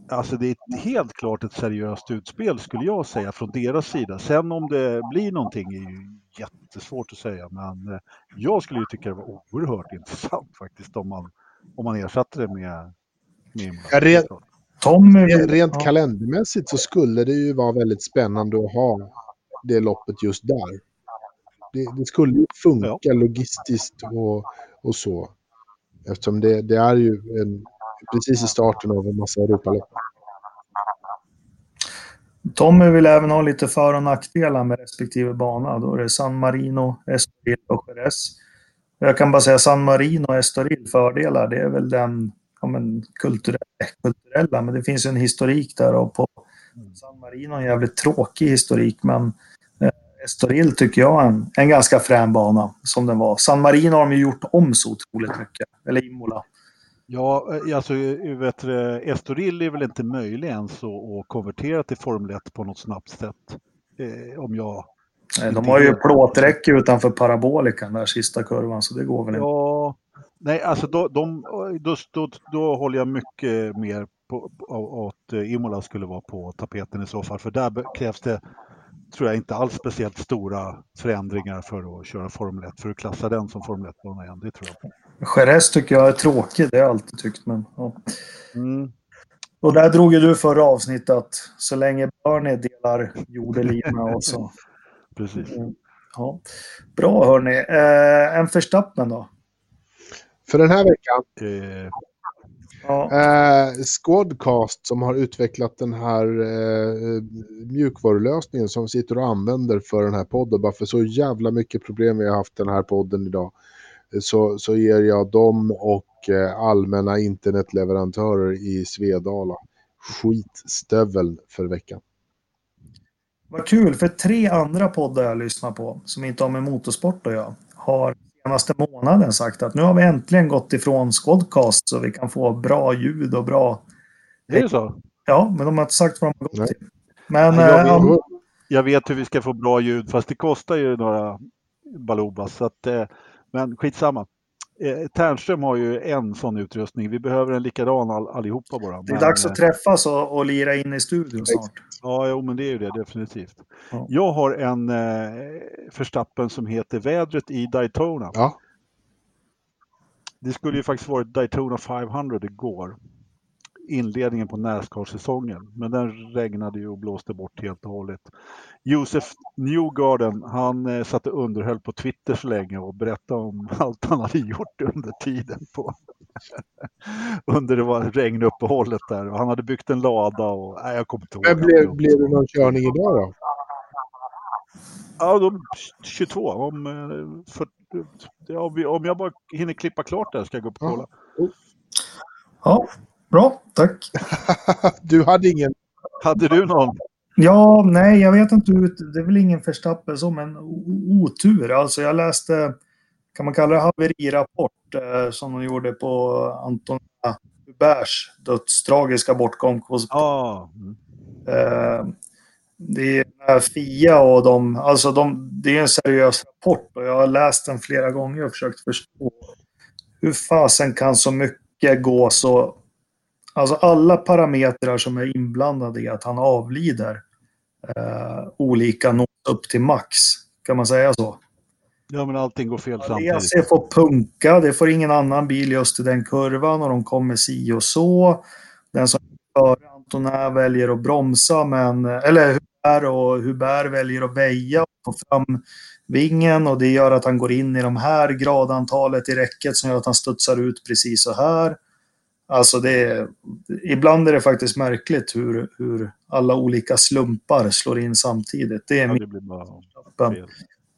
alltså det är helt klart ett seriöst utspel skulle jag säga från deras sida. Sen om det blir någonting är ju jättesvårt att säga. Men eh, jag skulle ju tycka det var oerhört intressant faktiskt om man, om man ersatte det med, med. Ja, re- Tommy... rent ja. kalendermässigt så skulle det ju vara väldigt spännande att ha det loppet just där. Det, det skulle ju funka logistiskt och, och så. Eftersom det, det är ju en, precis i starten av en massa Europalopp. Tommy vill även ha lite för och nackdelar med respektive bana. Då är det San Marino, Estoril och Jerez. Jag kan bara säga San Marino och Estoril fördelar. Det är väl den ja, men, kulturella, kulturella, men det finns ju en historik där och på San Marino en jävligt tråkig historik, men eh, Estoril tycker jag är en, en ganska frän bana som den var. San Marino har de ju gjort om så otroligt mycket. Eller Imola. Ja, eh, alltså eh, vet du, Estoril är väl inte möjlig ens att, konvertera till Formel 1 på något snabbt sätt. Eh, om jag... De har ju plåträcke utanför parabolikan där sista kurvan, så det går väl inte. Ja, nej, alltså då, de, då, då, då håller jag mycket mer på, att eh, Imola skulle vara på tapeten i så fall. För där krävs det, tror jag, inte alls speciellt stora förändringar för att köra Formel 1. För att klassa den som Formel 1-bana igen, det tror jag. Jerez tycker jag är tråkig, det har jag alltid tyckt. Men, ja. Mm. Och där drog ju du förra avsnittet att så länge Bernie delar jordelina och så. Precis. Ja. Bra hörni. Eh, en Verstappen då? För den här veckan, Eh, Ja. eh, Squadcast som har utvecklat den här eh, mjukvarulösningen som vi sitter och använder för den här podden. Bara för så jävla mycket problem vi har haft den här podden idag. Så, så ger jag dem och eh, allmänna internetleverantörer i Svedala skitstövel för veckan. Vad kul, för tre andra poddar jag lyssnar på som inte har med motorsport att göra har senaste månaden sagt att nu har vi äntligen gått ifrån Squadcast så vi kan få bra ljud och bra... är det så? Ja, men de har inte sagt vad de har gått Nej. till. Men Ja, jag eh, vet- ja, Jag vet hur vi ska få bra ljud, fast det kostar ju några balobas. Så att, eh, men skitsamma. Eh, Tärnström har ju en sån utrustning. Vi behöver en likadan all, allihopa bara. det är Men, dags eh, att träffas och, och lira in i studion snart. Ja, jo, men det är ju det definitivt. Ja. Jag har en eh, förstappen som heter Vädret i Daytona. Ja, Det skulle ju faktiskt varit Daytona 500 igår. Inledningen på Nascar-säsongen. Men den regnade ju och blåste bort helt och hållet. Josef Newgarden, han eh, satte underhöll på Twitter så länge och berättade om allt han hade gjort under tiden på under det var regnuppehållet där. Och han hade byggt en lada och nej, jag kommer inte ihåg. men blev, blev det någon körning idag då? Ja, de, 22. Om, eh, för, om jag bara hinner klippa klart där ska jag gå upp och kolla. Ja, bra, tack. Du hade ingen... Hade du någon? Ja, nej, jag vet inte. Det är väl ingen Verstappen som en o- otur. Alltså, jag läste, kan man kalla det haverirapport, eh, som de gjorde på Anton Huberts dödstragiska bortgång. Ja. Mm. Eh, det är Fia och de, alltså de, det är en seriös rapport och jag har läst den flera gånger och försökt förstå hur fasen kan så mycket gå så... Alltså alla parametrar som är inblandade i att han avlider eh, olika nås upp till max. Kan man säga så? Ja, men allting går fel samtidigt. WRC får punka, det får ingen annan bil just i den kurvan och de kommer si och så. Den som före Antonä väljer att bromsa, men, eller Hubert och Hubert väljer att väja och få fram vingen och det gör att han går in i de här gradantalet i räcket som gör att han studsar ut precis så här. Alltså det är, ibland är det faktiskt märkligt hur, hur alla olika slumpar slår in samtidigt. Det är Ja, det blir bara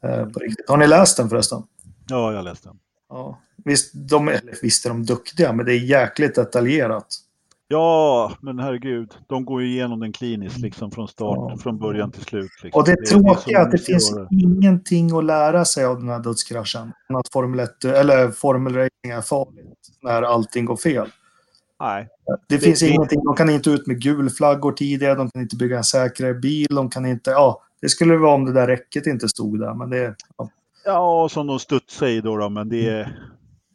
eh, på riktigt. Har ni läst den förresten? Ja, jag läste den. Ja. Visst, de, eller visst är de duktiga, men det är jäkligt detaljerat. Ja, men herregud. De går ju igenom den kliniskt liksom från start, Ja. från början till slut. Liksom. Och det är är att det finns göra. ingenting att lära sig av den här dödskraschen. Att Formel 1, eller Formel Racing är farligt när allting går fel. Nej, Det, Det- finns det- ingenting. De kan inte ut med gulflaggor tidigare. De kan inte bygga en säkrare bil. De kan inte... Ja, det skulle vara om det där räcket inte stod där. Men det... Ja. Ja, som de studsar i då, då men det är...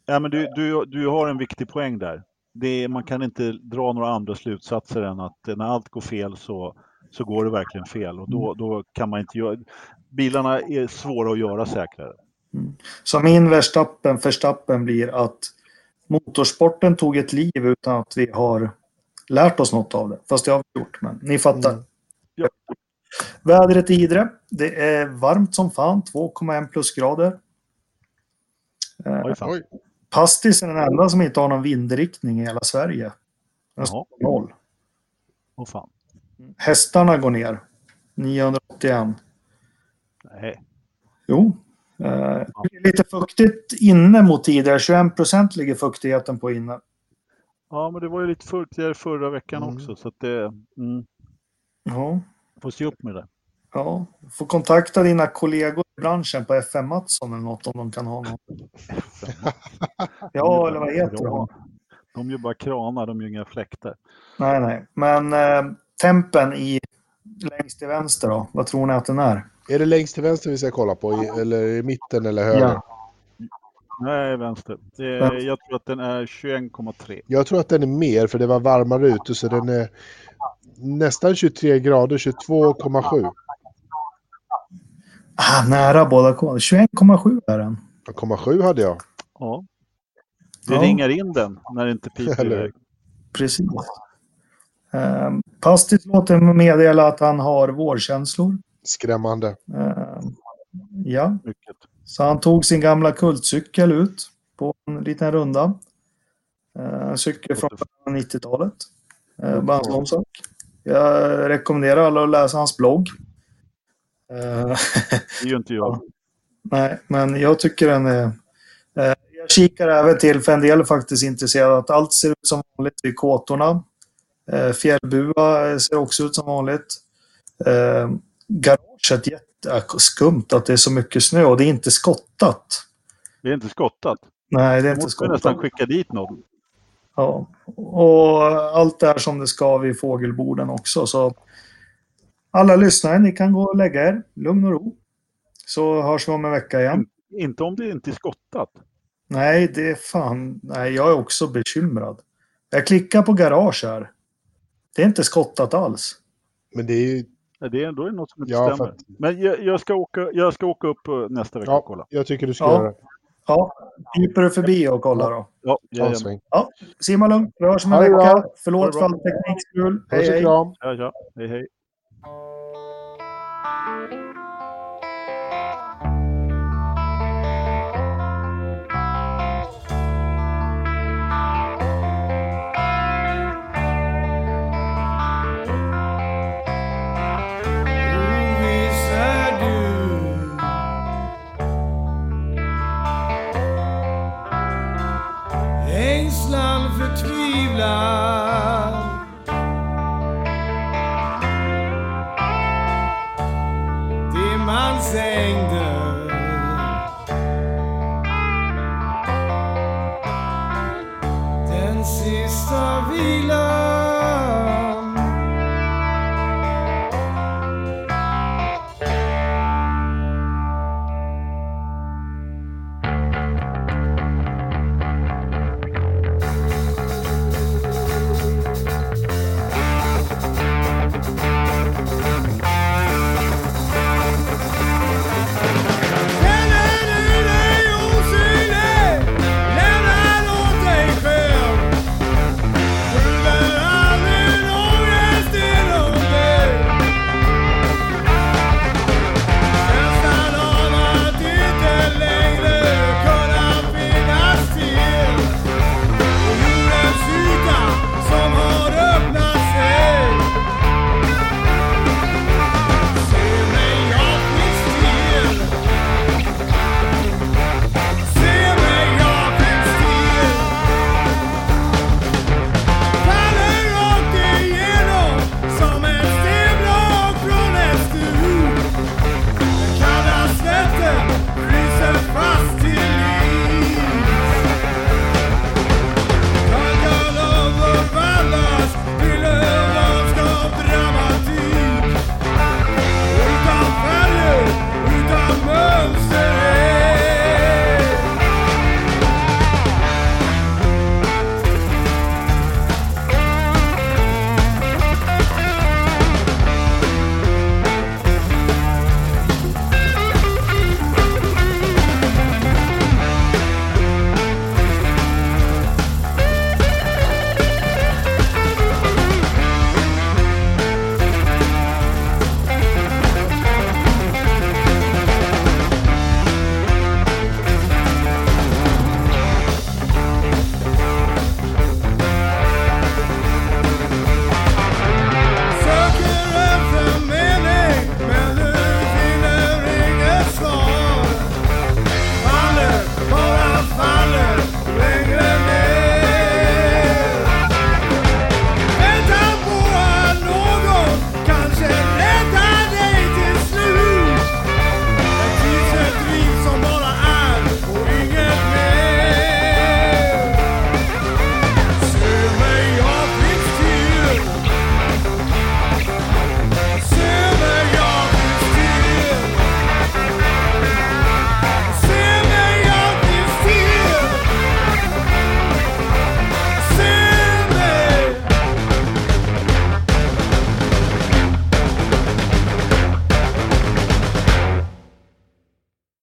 Ja, men du, du, du har en viktig poäng där. Det är, man kan inte dra några andra slutsatser än att när allt går fel så, så går det verkligen fel och då, då kan man inte göra... Bilarna är svåra att göra säkrare. Så min Verstappen, Verstappen blir att motorsporten tog ett liv utan att vi har lärt oss något av det. Fast det har vi gjort, men ni fattar. Mm. Ja. Vädret i Idre. Det är varmt som fan, 2,1 plusgrader. Oj, fan. Oj. Pastis är den enda som inte har någon vindriktning i hela Sverige. Den står på noll. Åh fan. Hästarna går ner. 981. Nej. Jo. Eh, det är lite fuktigt inne mot tidigare. 21 procent ligger fuktigheten på inne. Ja, men det var ju lite fuktigare förra veckan Mm. också så att det... Mm, Ja. får se upp med det. Ja, får kontakta dina kollegor i branschen på FM Mattsson eller något om de kan ha något. Ja, eller vad heter de? De gör bara kranar, de gör inga fläktar. Nej, nej. Men eh, tempen i längst till vänster då? Vad tror ni att den är? Är det längst till vänster vi ska kolla på? i- Eller i mitten eller höger? Ja. Nej, vänster. Det, Vänster. jag tror att den är 21,3. Jag tror att den är mer för det var varmare ute så den är nästan 23 grader, 22,7. Ah, nära båda koden. 21,7 är den. 0,7 hade jag. Ja. Det Ja. ringar in den när det inte piper iväg. Precis. Eh, Pastis låter meddela att han har vårkänslor. Skrämmande. Eh, ja, Mycket. så han tog sin gamla kultcykel ut på en liten runda. Eh, En cykel från 90-talet. Eh, Bara en sån sak. Jag rekommenderar alla att läsa hans blogg. Det ju inte jag. Nej, men jag tycker den är... Eh, jag kikar även till, för en del är faktiskt intresserade, att allt ser ut som vanligt vid kåtorna. Fjällbua ser också ut som vanligt. Garaget, jätteskumt att det är så mycket snö och det är inte skottat. Det är inte skottat. Nej, det är inte måste nästan skottat. skicka dit någon. Ja. Och allt är som det ska vid fågelborden också. Så alla lyssnare, ni kan gå och lägga er. Lugn och ro. Så hörs vi om en vecka igen. Inte om det inte är skottat. Nej, det är fan... Nej, jag är också bekymrad. Jag klickar på garage här. Det är inte skottat alls. Men det är ju... Ja, Det är, då är det något som inte Ja, stämmer. att- Men jag, jag, ska åka, jag ska åka upp eh, nästa vecka och Ja, kolla. jag tycker du ska Ja. göra det. Ja, kryper du förbi och kollar då. Ja, jajamän. sväng. Simma lugnt, vi hörs om en vecka. bra. Förlåt för all teknikstrul. Hej, och hej. ja, ja. Hej, hej.